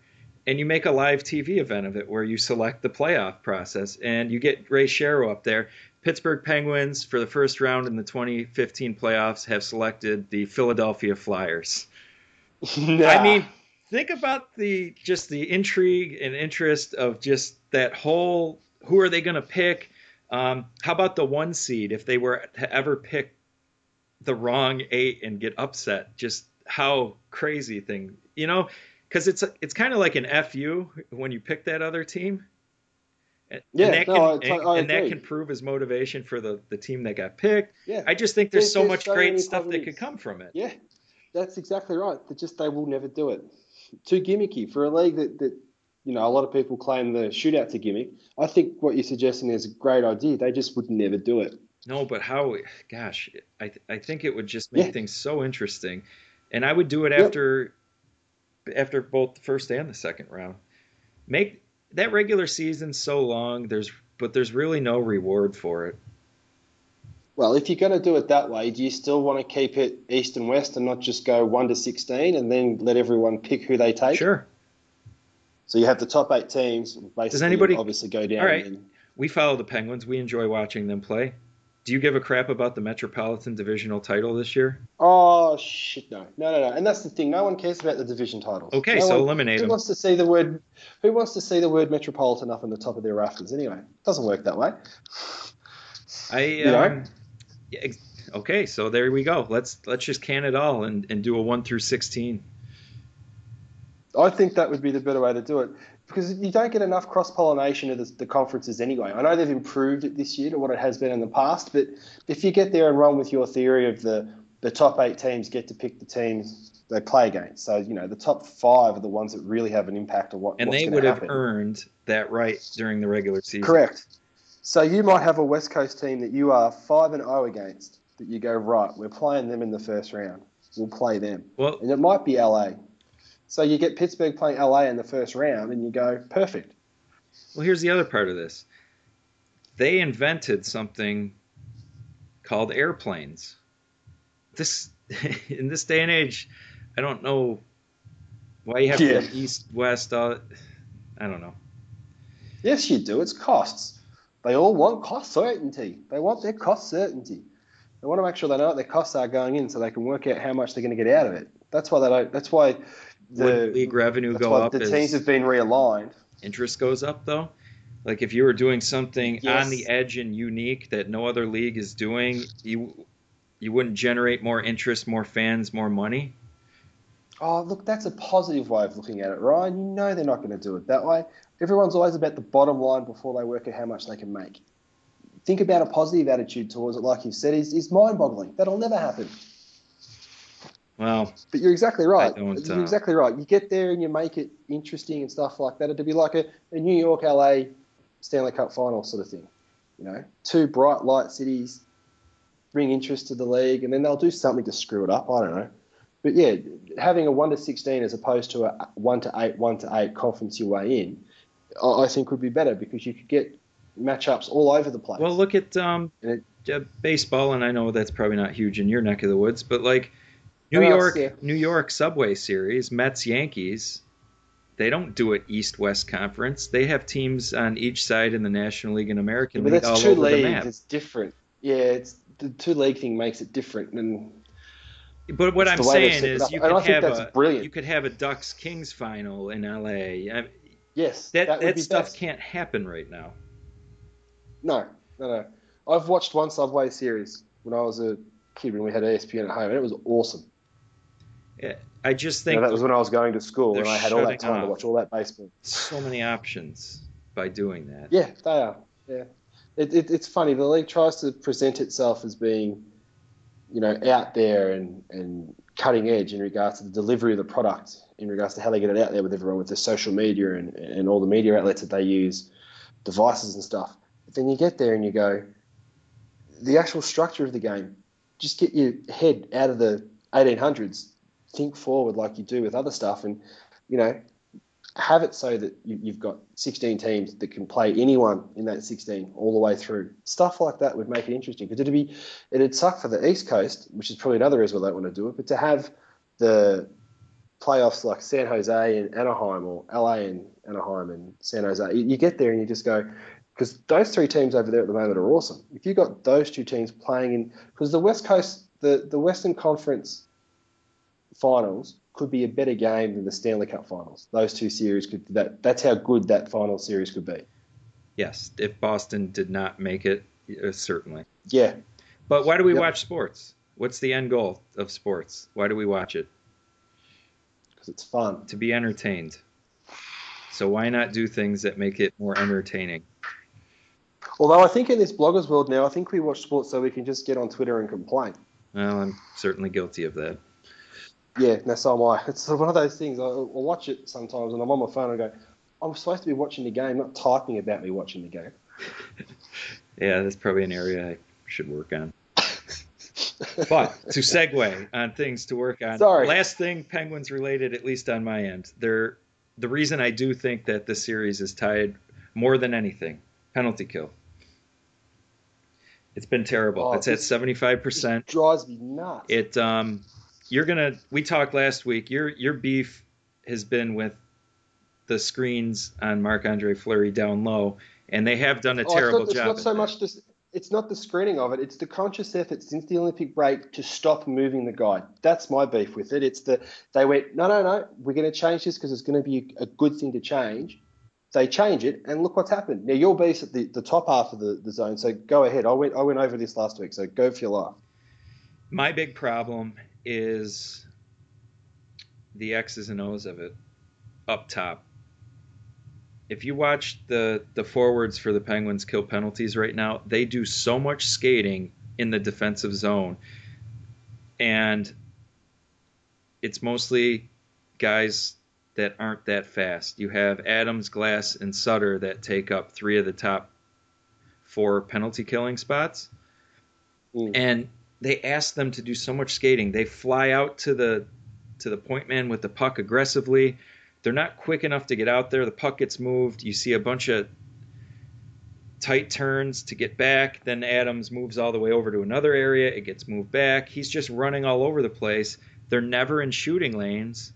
and you make a live TV event of it where you select the playoff process, and you get Ray Shero up there. Pittsburgh Penguins for the first round in the 2015 playoffs have selected the Philadelphia Flyers. I mean, think about the just the intrigue and interest of just that whole who are they going to pick? Um, how about the one seed if they were to ever pick the wrong eight and get upset? Just how crazy thing, you know? Because it's it's kind of like an fu when you pick that other team. And, Yeah, and that, no, can, I- and, I and that can prove as motivation for the, the team that got picked. yeah, I just think there's, There's- so there's much so great stuff that could come from it. yeah, that's exactly right. They just they will never do it. Too gimmicky for a league that, that you know a lot of people claim the shootout's a gimmick. I think what you're suggesting is a great idea. They just would never do it. No, but how? Gosh, I I think it would just make Yeah. things so interesting, and I would do it Yep. after after both the first and the second round. Make that regular season so long. There's but there's really no reward for it. Well, if you're going to do it that way, do you still want to keep it east and west and not just go one to sixteen and then let everyone pick who they take? Sure, So you have the top eight teams. Basically, anybody- obviously go down? All right. and- we follow the Penguins. We enjoy watching them play. Do you give a crap about the Metropolitan Divisional title this year? Oh shit, no, no, no, no. And that's the thing. No one cares about the division titles. Okay, No so one- eliminate Who them. wants to see the word? Who wants to see the word metropolitan up on the top of their rafters? Anyway, it doesn't work that way. I know? um, yeah, okay, so there we go. Let's let's just can it all and, and do a one through sixteen. I think that would be the better way to do it because you don't get enough cross pollination of the, the conferences anyway. I know they've improved it this year to what it has been in the past, but if you get there and run with your theory of the the top eight teams get to pick the teams they play against, so you know the top five are the ones that really have an impact on what And they would have happen. earned that right during the regular season. Correct. So you might have a West Coast team that you are five and zero against. That you go right, we're playing them in the first round. We'll play them, Well, and it might be LA. So you get Pittsburgh playing LA in the first round, and you go perfect. well, here's the other part of this. They invented something called airplanes. This in this day and age, I don't know why you have Yeah. to east west. Uh, I don't know. Yes, you do. It's costs. They all want cost certainty. They want their cost certainty. They want to make sure they know what their costs are going in, so they can work out how much they're going to get out of it. That's why they don't. That's why the Would league revenue go up the teams have been realigned. interest goes up though? Like if you were doing something Yes. on the edge and unique that no other league is doing, you you wouldn't generate more interest, more fans, more money. Oh, look, that's a positive way of looking at it, Ryan. You know they're not going to do it that way. Everyone's always about the bottom line before they work out how much they can make. Think about a positive attitude towards it, like you've said, is, is mind boggling. That'll never happen. Well, But you're exactly right. You're uh, exactly right. You get there and you make it interesting and stuff like that. It'd be like a, a New York, LA Stanley Cup final sort of thing. You know, two bright light cities bring interest to the league, and then they'll do something to screw it up. I don't know. But yeah, having a one to sixteen as opposed to a one to eight, one to eight conference your way in, I think would be better because you could get matchups all over the place. well, look at um, And uh, baseball, and I know that's probably not huge in your neck of the woods, but like New Well, York, yeah. New York Subway Series, Mets Yankees. They don't do it East West Conference. They have teams on each side in the National League and American but League that's all two over the leagues. map. It's different. Yeah, it's the two league thing makes it different, and But what It's I'm the way they've saying is, you could think have a brilliant. you could have a Ducks Kings final in LA. I, yes, that that, that, stuff best. can't happen right now. No, no, no. I've watched one Subway series when I was a kid when we had ESPN at home, and it was awesome. Yeah, I just You know, think that was when I was going to school, and I had all that time to watch all that baseball. so many options by doing that. Yeah, they are. Yeah, it, it, it's funny. The league tries to present itself as being, you know, out there and, and cutting edge in regards to the delivery of the product, in regards to how they get it out there with everyone with their social media and, and all the media outlets that they use. devices and stuff. But then you get there and you go, the actual structure of the game, just get your head out of the 1800s, think forward like you do with other stuff, and you know, have it so that you, have got 16 teams that can play anyone in that 16 all the way through. Stuff like that would make it interesting because it'd be it'd suck for the East Coast, which is probably another reason why they don't want to do it, but to have the playoffs like San Jose and Anaheim or LA and Anaheim and San Jose, you, get there and you just go, because those three teams over there at the moment are awesome. If you got those two teams playing in, because the West Coast, the, the Western Conference finals could be a better game than the Stanley Cup finals. Those two series could that that's how good that final series could be. Yes, if Boston did not make it, uh, certainly. Yeah. But why do we yep. watch sports? What's the end goal of sports? Why do we watch it? Because it's fun. To be entertained. So why not do things that make it more entertaining? Although I think in this bloggers world now, I think we watch sports so we can just get on Twitter and complain. Well, I'm certainly guilty of that. Yeah, no, so am I. It's one of those things. I'll, watch it sometimes, and I'm on my phone and I go, I'm supposed to be watching the game, not typing about me watching the game. yeah, that's probably an area I should work on. but to segue on things to work on. Sorry. Last thing, Penguins related, at least on my end. They're, the reason I do think that the series is tied more than anything, penalty kill. It's been terrible. Oh, it's at seventy five percent. Drives me nuts. It um you're gonna. We talked last week. Your your beef has been with the screens on Marc Andre Fleury down low, and they have done a oh, terrible it's not, job. It's not so much this. It's not the screening of it. It's the conscious effort since the Olympic break to stop moving the guy. That's my beef with it. It's the they went no no no. We're going to change this because it's going to be a good thing to change. They change it, and look what's happened. Now your beef's at the, the top half of the, the zone, so go ahead. I went I went over this last week, so go for your life. My big problem is the X's and O's of it up top. If you watch the the forwards for the Penguins kill penalties right now, they do so much skating in the defensive zone. And it's mostly guys that aren't that fast. You have Adams, Glass, and Sutter that take up three of the top four penalty killing spots. Mm. And they ask them to do so much skating. They fly out to the to the point man with the puck aggressively. They're not quick enough to get out there. The puck gets moved. You see a bunch of tight turns to get back. Then Adams moves all the way over to another area. It gets moved back. He's just running all over the place. They're never in shooting lanes,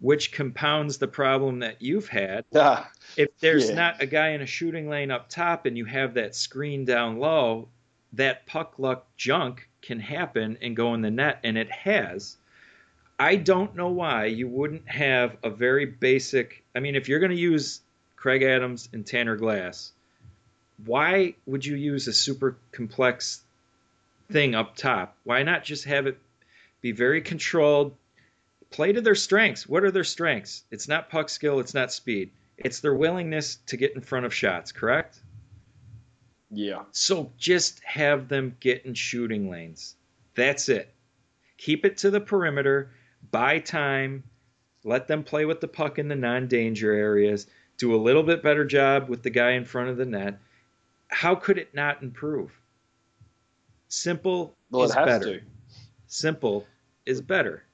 which compounds the problem that you've had. Ah, if there's yeah. not a guy in a shooting lane up top and you have that screen down low, that puck luck junk can happen and go in the net, and it has. I don't know why you wouldn't have a very basic. I mean, if you're going to use Craig Adams and Tanner Glass, why would you use a super complex thing up top? Why not just have it be very controlled, play to their strengths? What are their strengths? It's not puck skill, it's not speed. It's their willingness to get in front of shots, correct? Yeah. So just have them get in shooting lanes. That's it. Keep it to the perimeter, buy time, let them play with the puck in the non danger areas, do a little bit better job with the guy in front of the net. How could it not improve? Simple well, is better. To. Simple is better.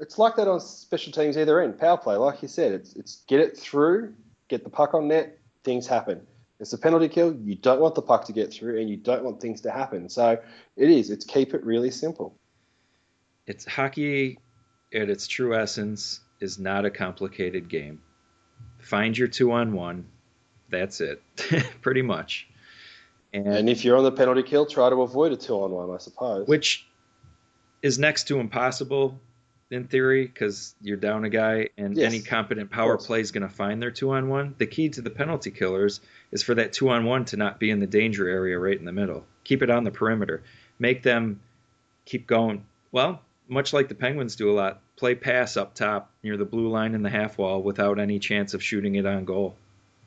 It's like that on special teams either end. Power play, like you said, it's it's get it through, get the puck on net, things happen. It's a penalty kill. You don't want the puck to get through, and you don't want things to happen. So it is. It's keep it really simple. It's hockey at its true essence is not a complicated game. Find your two on one. That's it, pretty much. And, and if you're on the penalty kill, try to avoid a two on one, I suppose. Which is next to impossible in theory because you're down a guy and yes, any competent power play is going to find their two on one. The key to the penalty killers is for that two on one to not be in the danger area right in the middle. Keep it on the perimeter. Make them keep going. Well, much like the Penguins do a lot, play pass up top near the blue line in the half wall without any chance of shooting it on goal.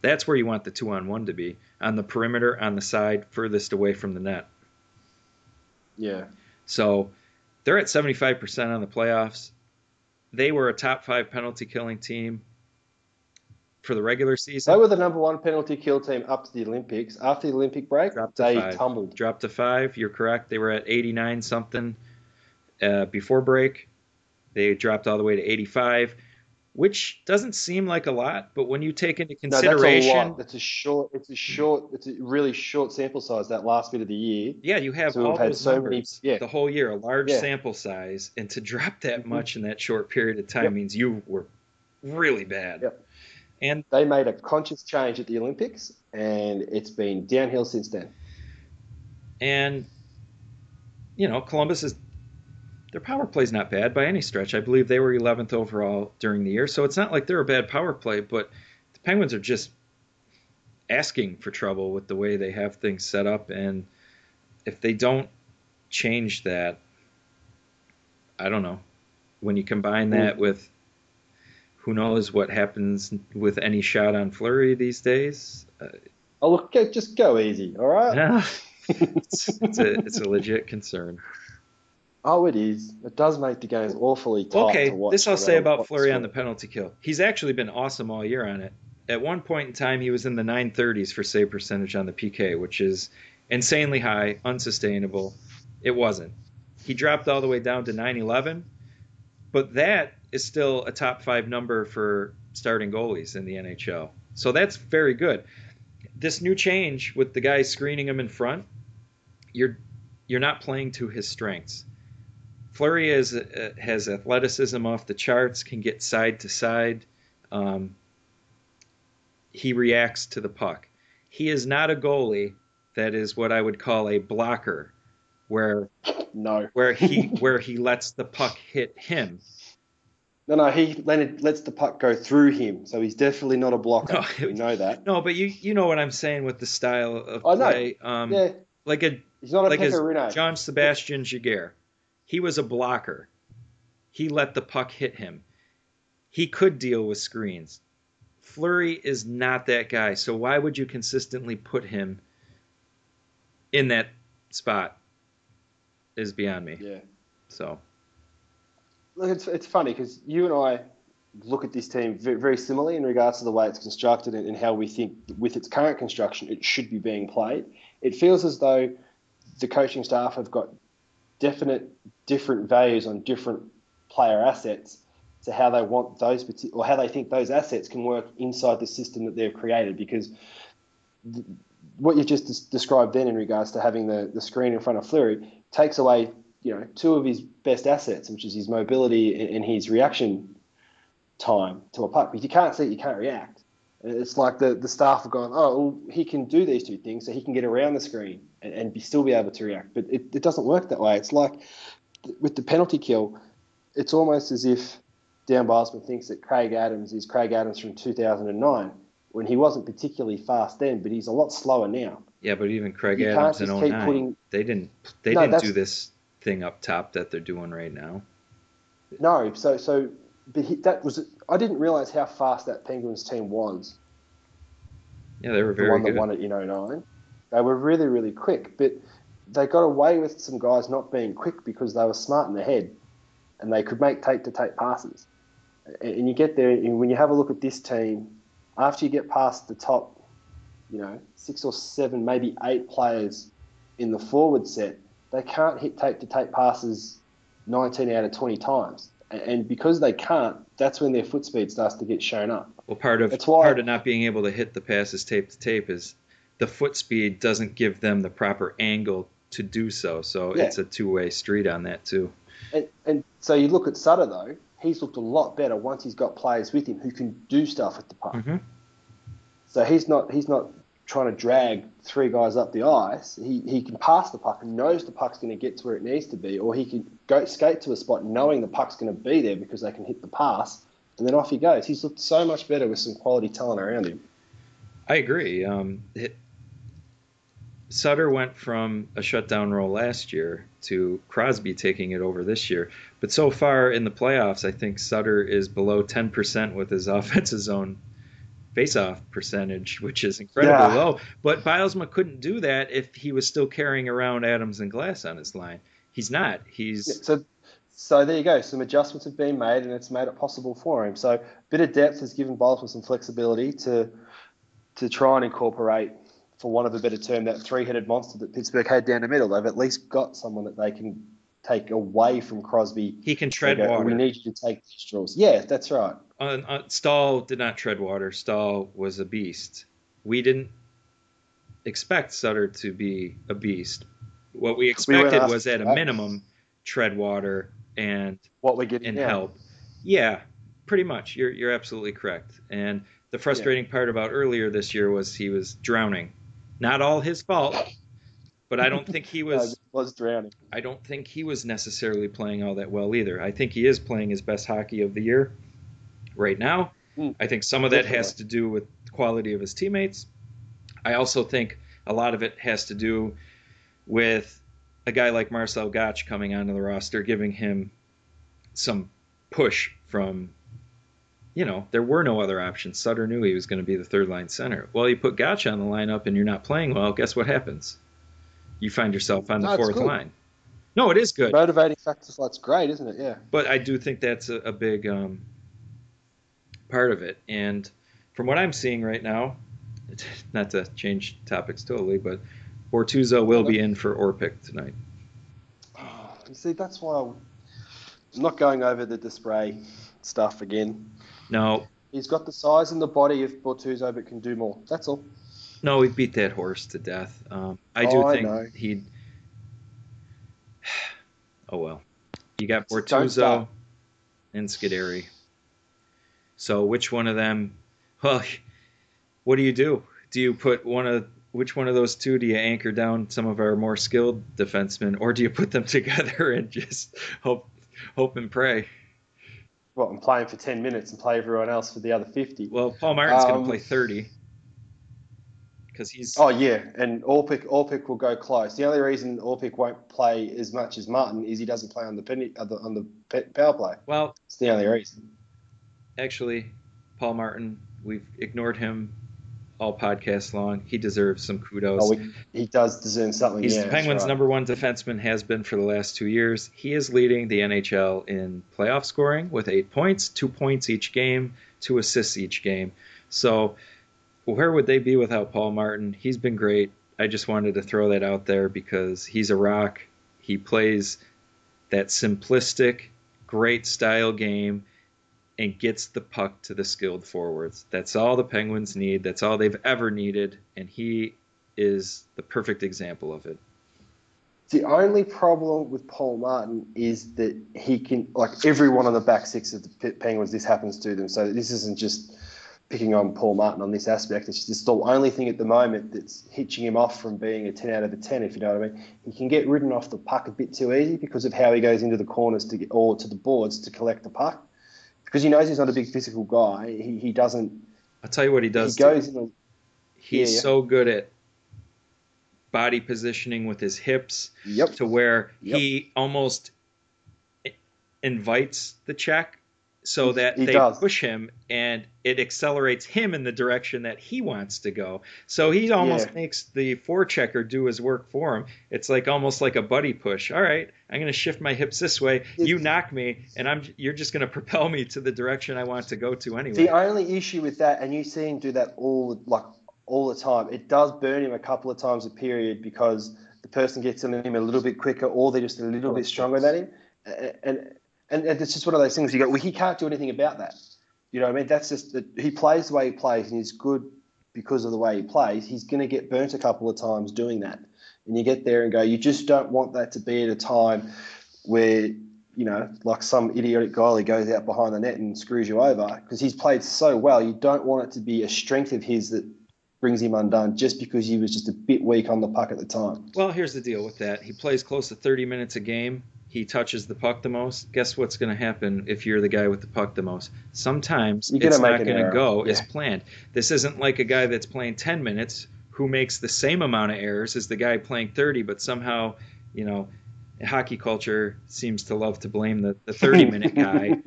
That's where you want the two on one to be on the perimeter, on the side, furthest away from the net. Yeah. So they're at 75% on the playoffs. They were a top five penalty killing team for the regular season. They were the number one penalty kill team up to the Olympics. After the Olympic break, Dropped they five. tumbled. dropped to five. You're correct. They were at 89 something uh, before break. They dropped all the way to 85, which doesn't seem like a lot, but when you take into No, that's a consideration, lot. It's a short. It's a short. It's a really short sample size. That last bit of the year. yeah, you have So all those so many- numbers yeah. the whole year, a large Yeah. sample size, and to drop that Mhm. much in that short period of time Yep. means you were really bad. Yep. And They made a conscious change at the Olympics, and it's been downhill since then. And you know, Columbus is their power play's not bad by any stretch. I believe they were 11th overall during the year, so it's not like they're a bad power play. But the Penguins are just asking for trouble with the way they have things set up, and if they don't change that, I don't know. When you combine that with who knows what happens with any shot on Fleury these days, uh, Oh look, just go easy, all right? yeah, it's, it's a it's a legit concern. Oh, it is. It does make the games awfully tough Okay, to watch. this I'll say about Fleury on the penalty kill. He's actually been awesome all year on it. At one point in time, he was in the 930s for save percentage on the PK, which is insanely high, unsustainable. It wasn't. He dropped all the way down to 911, but that is still a top five number for starting goalies in the NHL. So that's very good. This new change with the guy screening him in front, you're you're not playing to his strengths. Fleury is, uh, has athleticism off the charts, can get side to side. Um, he reacts to the puck. He is not a goalie that is what I would call a blocker, where No, where he where he lets the puck hit him. no, no. He let lets the puck go through him, so he's definitely not a blocker. No. we know that. No, but you you know what I'm saying with the style of I know. Um, yeah, Like a he's not a like. Jean-Sebastien Giguere. He was a blocker. He let the puck hit him. He could deal with screens. Fleury is not that guy, so why would you consistently put him in that spot? Is beyond me. Yeah. So Look, it's, it's funny because you and I look at this team very, very similarly in regards to the way it's constructed and, and how we think with its current construction it should be being played. It feels as though the coaching staff have got definite different values on different player assets to how they want those or how they think those assets can work inside the system that they've created because th- what you just des- described then in regards to having the, the screen in front of Fleury takes away you know two of his best assets, which is his mobility and, and his reaction time to a puck. Because you can't see it, you can't react. It's like the, the staff have gone, oh, well, he can do these two things, so he can get around the screen and, and be, still be able to react. But it, it doesn't work that way. It's like th- with the penalty kill, it's almost as if Dan Bylsma thinks that Craig Adams is Craig Adams from 2009 when he wasn't particularly fast then, but he's a lot slower now. yeah, but even Craig You Adams in just 09, putting- they didn't they No, didn't do this thing up top that they're doing right now. No, so so, but he, that was I didn't realize how fast that Penguins team was. Yeah, they were very The one good. that won it in 09. They were really really quick, but they got away with some guys not being quick because they were smart in the head, and they could make take to take passes. And you get there, and when you have a look at this team, after you get past the top, you know, six or seven, maybe eight players in the forward set, they can't hit tape to tape passes 19 out of 20 times. And- because they can't, that's when their foot speed starts to get shown up. Well, part of That's why- part of not being able to hit the passes tape to tape is the foot speed doesn't give them the proper angle to do so. So Yeah. it's a two way street on that too. And, and so you look at Sutter, though, he's looked a lot better once he's got players with him who can do stuff with the puck. hmm So he's not he's not trying to drag three guys up the ice. He, he can pass the puck and knows the puck's going to get to where it needs to be, or he can go skate to a spot knowing the puck's going to be there because they can hit the pass, and then off he goes. He's looked so much better with some quality talent around him. I agree. Um, it, Sutter went from a shutdown role last year to Crosby taking it over this year. But so far in the playoffs, I think Sutter is below 10% with his offensive zone faceoff percentage, which is incredibly Yeah. low. But Bylsma couldn't do that if he was still carrying around Adams and Glass on his line. He's not. He's So So there you go. Some adjustments have been made, and it's made it possible for him. So a bit of depth has given Bylsma some flexibility to to try and incorporate, for want of a better term, that three-headed monster that Pittsburgh had down the middle. They've at least got someone that they can take away from Crosby. He can tread go, uh, water. We need you to take these straws. Yeah, that's right. Uh, uh, Staal did not tread water. Staal was a beast. We didn't expect Sutter to be a beast. What we We expected asked was at a minimum tread water and What we're getting and help. Yeah, pretty much. You're you're absolutely correct. And the frustrating part about earlier this year was he was drowning. Not all his fault, but I don't think he was was drowning. I don't think he was necessarily playing all that well either. I think he is playing his best hockey of the year right now. Mm. I think some of that Definitely. has to do with the quality of his teammates. I also think a lot of it has to do with a guy like Marcel Goc coming onto the roster, giving him some push from, you know, there were no other options. Sutter knew he was going to be the third line center. Well, you put Gotch on the lineup and you're not playing well, guess what happens? You find yourself on the No, fourth line. No, it is good, Motivating factor, that's great, isn't it? Yeah. but I do think that's a, a big um, part of it. And from what I'm seeing right now, not to change topics totally, but Bortuzzo will be in for Orpik tonight. You see, that's why I'm not going over the display stuff again. No, He's got the size and the body of Bortuzzo, but can do more. That's all. no, we beat that horse to death. Um, I do Oh, I think know. he'd. Oh well, you got Bortuzzo and Scuderi. So which one of them? Well, what do you do? Do you put one of which one of those two do you anchor down some of our more skilled defensemen, or do you put them together and just hope hope and pray? Well, I'm playing for 10 minutes and play everyone else for the other 50. Well, Paul Martin's going Um, to play thirty because he's Oh, yeah, and Orpik, Orpik will go close. The only reason Orpik won't play as much as Martin is he doesn't play on the penny, on the, on the power play. well. It's the only reason. Actually, Paul Martin, we've ignored him all podcast long. He deserves some kudos. Oh, he does deserve something. He's yeah, the Penguins' right. number one defenseman, has been for the last two years. He is leading the NHL in playoff scoring with eight points, two points each game, two assists each game. So, where would they be without Paul Martin? He's been great. I just wanted to throw that out there because he's a rock. He plays that simplistic, great style game and gets the puck to the skilled forwards. That's all the Penguins need. That's all they've ever needed. And he is the perfect example of it. The only problem with Paul Martin is that he can, like everyone on the back six of the Penguins, this happens to them. So this isn't just picking on Paul Martin on this aspect. It's just the only thing at the moment that's hitching him off from being a 10 out of a 10, if you know what I mean. He can get ridden off the puck a bit too easy because of how he goes into the corners to get, or to the boards to collect the puck. Because he knows he's not a big physical guy, he, he doesn't. I'll tell you what he does. he goes in. The, He's Yeah, yeah. so good at body positioning with his hips yep. to where Yep. he almost invites the check so that He they does. push him and it accelerates him in the direction that he wants to go. So he almost Yeah. makes the forechecker do his work for him. It's like almost like a buddy push. All right, I'm going to shift my hips this way. You knock me, and I'm you're just going to propel me to the direction I want to go to anyway. The only issue with that, and you see him do that all like all the time, it does burn him a couple of times a period because the person gets on him a little bit quicker, or they're just a little bit stronger than him, and and, and it's just one of those things. You go, well, he can't do anything about that. You know what I mean? That's just that he plays the way he plays, and he's good because of the way he plays. He's going to get burnt a couple of times doing that, and you get there and go, you just don't want that to be at a time where you know, like some idiotic guy who goes out behind the net and screws you over because he's played so well. You don't want it to be a strength of his that brings him undone just because he was just a bit weak on the puck at the time. Well, here's the deal with that. He plays close to 30 minutes a game. He touches the puck the most. Guess what's going to happen if you're the guy with the puck the most? Sometimes it's not going to go Yeah. as planned. This isn't like a guy that's playing 10 minutes who makes the same amount of errors as the guy playing 30, but somehow, you know, hockey culture seems to love to blame the, the 30 minute guy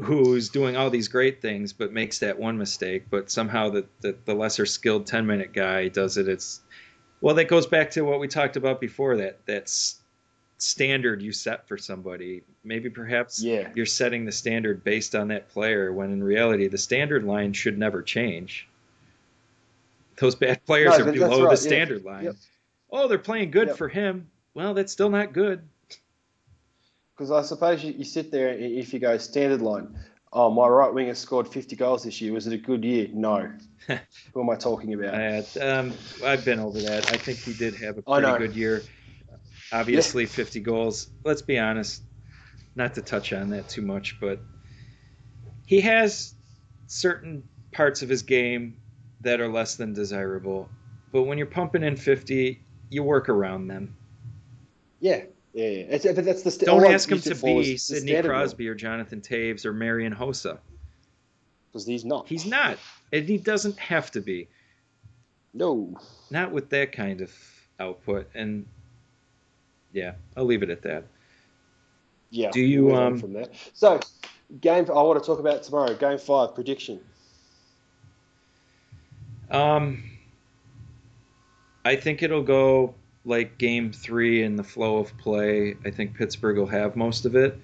who's doing all these great things but makes that one mistake but somehow the, the, the lesser skilled 10 minute guy does it it's well that goes back to what we talked about before that that's standard you set for somebody. Maybe perhaps Yeah. you're setting the standard based on that player when in reality the standard line should never change. Those bad players No, are below right, the yeah. standard line. Yep. Oh, they're playing good Yep. for him. Well, that's still not good. Because I suppose you, you sit there if you go standard line, oh, my right winger scored 50 goals this year. Was it a good year? No. Who am I talking about? Uh, um, I've been over that. I think he did have a pretty good year. Obviously, 50 goals. Let's be honest, not to touch on that too much, but he has certain parts of his game that are less than desirable. But when you're pumping in 50, you work around them. Yeah. Yeah, yeah. It's, but that's the st- Don't ask him to it for was be Sidney Crosby or Jonathan Toews or Marian Hossa. Because he's not. He's not. And he doesn't have to be. no. Not with that kind of output. And yeah, I'll leave it at that. Yeah. Do you, um, from there? So, game. I want to talk about tomorrow. Game five prediction. Um, I think it'll go like game three in the flow of play. I think Pittsburgh will have most of it.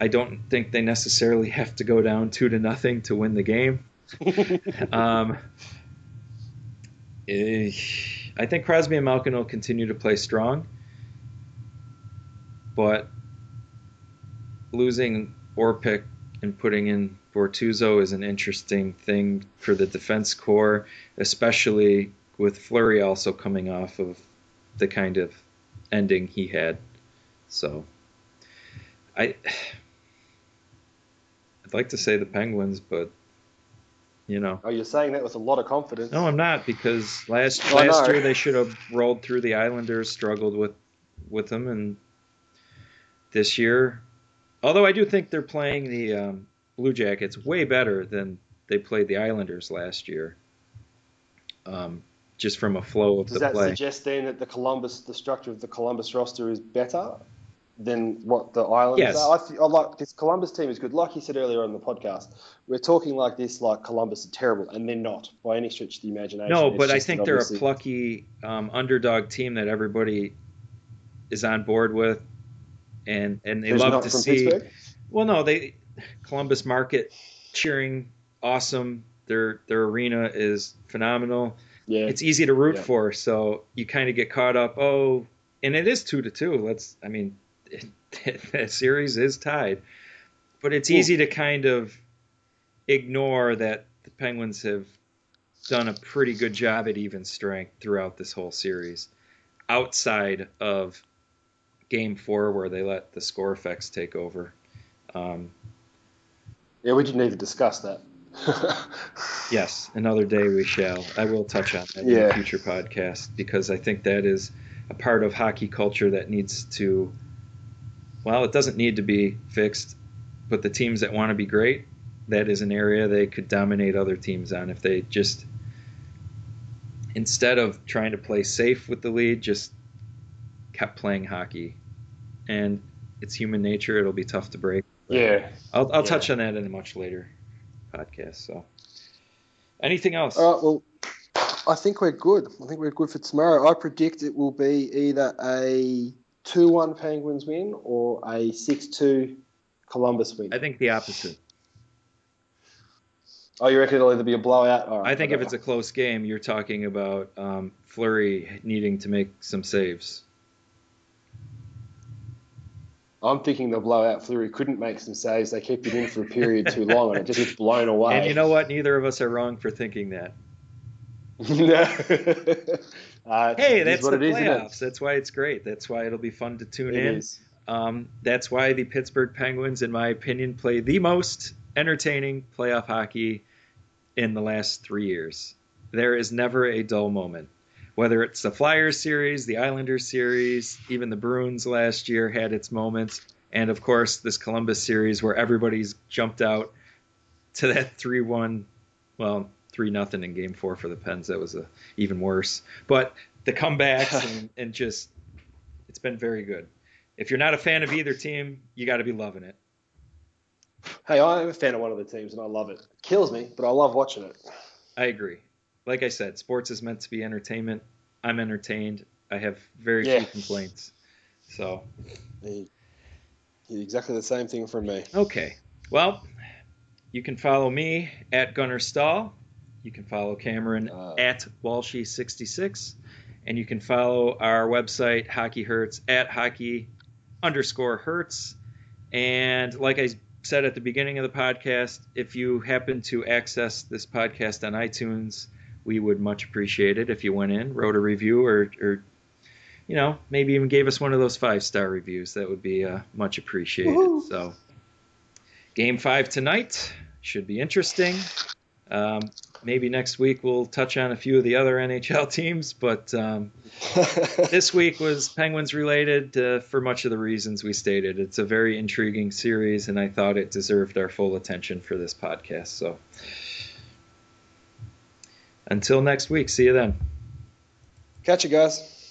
I don't think they necessarily have to go down two to nothing to win the game. Um, eh, I think Crosby and Malkin will continue to play strong, but losing Orpik and putting in Bortuzzo is an interesting thing for the defense core, especially with Fleury also coming off of the kind of ending he had. So, I I'd like to say the Penguins, but you know. Oh, you're saying that with a lot of confidence. No, I'm not because last oh, I last know. year they should have rolled through the Islanders, struggled with with them, and this year, although I do think they're playing the um, Blue Jackets way better than they played the Islanders last year. Um, just from a flow of Does the play. Does that suggest then that the Columbus, the structure of the Columbus roster is better than what the Islanders Yes. are? I, th- I like this Columbus team is good. Like you said earlier on the podcast, we're talking like this, like Columbus are terrible, and they're not by any stretch of the imagination. No, It's but I think they're a plucky um, underdog team that everybody is on board with, and and they Who's love to see. Pittsburgh? Well, no, they Columbus market cheering, awesome. Their their arena is phenomenal. Yeah, It's easy to root Yeah. for, so you kind of get caught up. Oh, and it is two to two. Let's, I mean, that series is tied, but it's easy to kind of ignore that the Penguins have done a pretty good job at even strength throughout this whole series, outside of Game Four where they let the score effects take over. Um, yeah, we didn't even discuss that. Yes, another day we shall. I will touch on that in a future podcast because I think that is a part of hockey culture that needs to, well, it doesn't need to be fixed, but the teams that want to be great, that is an area they could dominate other teams on if they just, instead of trying to play safe with the lead, just kept playing hockey. And it's human nature, it'll be tough to break. yeah. I'll, I'll Yeah. touch on that in a much later podcast. So, anything else? All right. Well, I think we're good. I think we're good for tomorrow. I predict it will be either a two-one Penguins win or a six-two Columbus win. I think the opposite. Oh, you reckon it'll either be a blowout? All right, I think if it's a close game, you're talking about um, Fleury needing to make some saves. I'm thinking the blowout. Fleury couldn't make some saves. They kept it in for a period too long, and it just gets blown away. And you know what? Neither of us are wrong for thinking that. no. uh, Hey, that's what the it is, playoffs. That's why it's great. That's why it'll be fun to tune It in. Um, that's why the Pittsburgh Penguins, in my opinion, play the most entertaining playoff hockey in the last three years. There is never a dull moment. Whether it's the Flyers series, the Islanders series, even the Bruins last year had its moments, and of course this Columbus series where everybody's jumped out to that three-one, well, three nothing in Game Four for the Pens. That was a, even worse. But the comebacks and, and just it's been very good. If you're not a fan of either team, you got to be loving it. Hey, I'm a fan of one of the teams, and I love it. it. Kills me, but I love watching it. I agree. Like I said, sports is meant to be entertainment. I'm entertained. I have very Yeah. few complaints. So, exactly the same thing for me. Okay. Well, you can follow me at Gunnar Stahl. You can follow Cameron uh, at Walshy66. And you can follow our website, Hockey Hurts, at hockey underscore hurts. And like I said at the beginning of the podcast, if you happen to access this podcast on iTunes, we would much appreciate it if you went in, wrote a review, or, or you know, maybe even gave us one of those five star reviews. That would be uh, much appreciated. Woo-hoo. So, game five tonight should be interesting. Um, maybe next week we'll touch on a few of the other NHL teams, but um, this week was Penguins related uh, for much of the reasons we stated. It's a very intriguing series, and I thought it deserved our full attention for this podcast. So until next week, see you then. Catch you guys.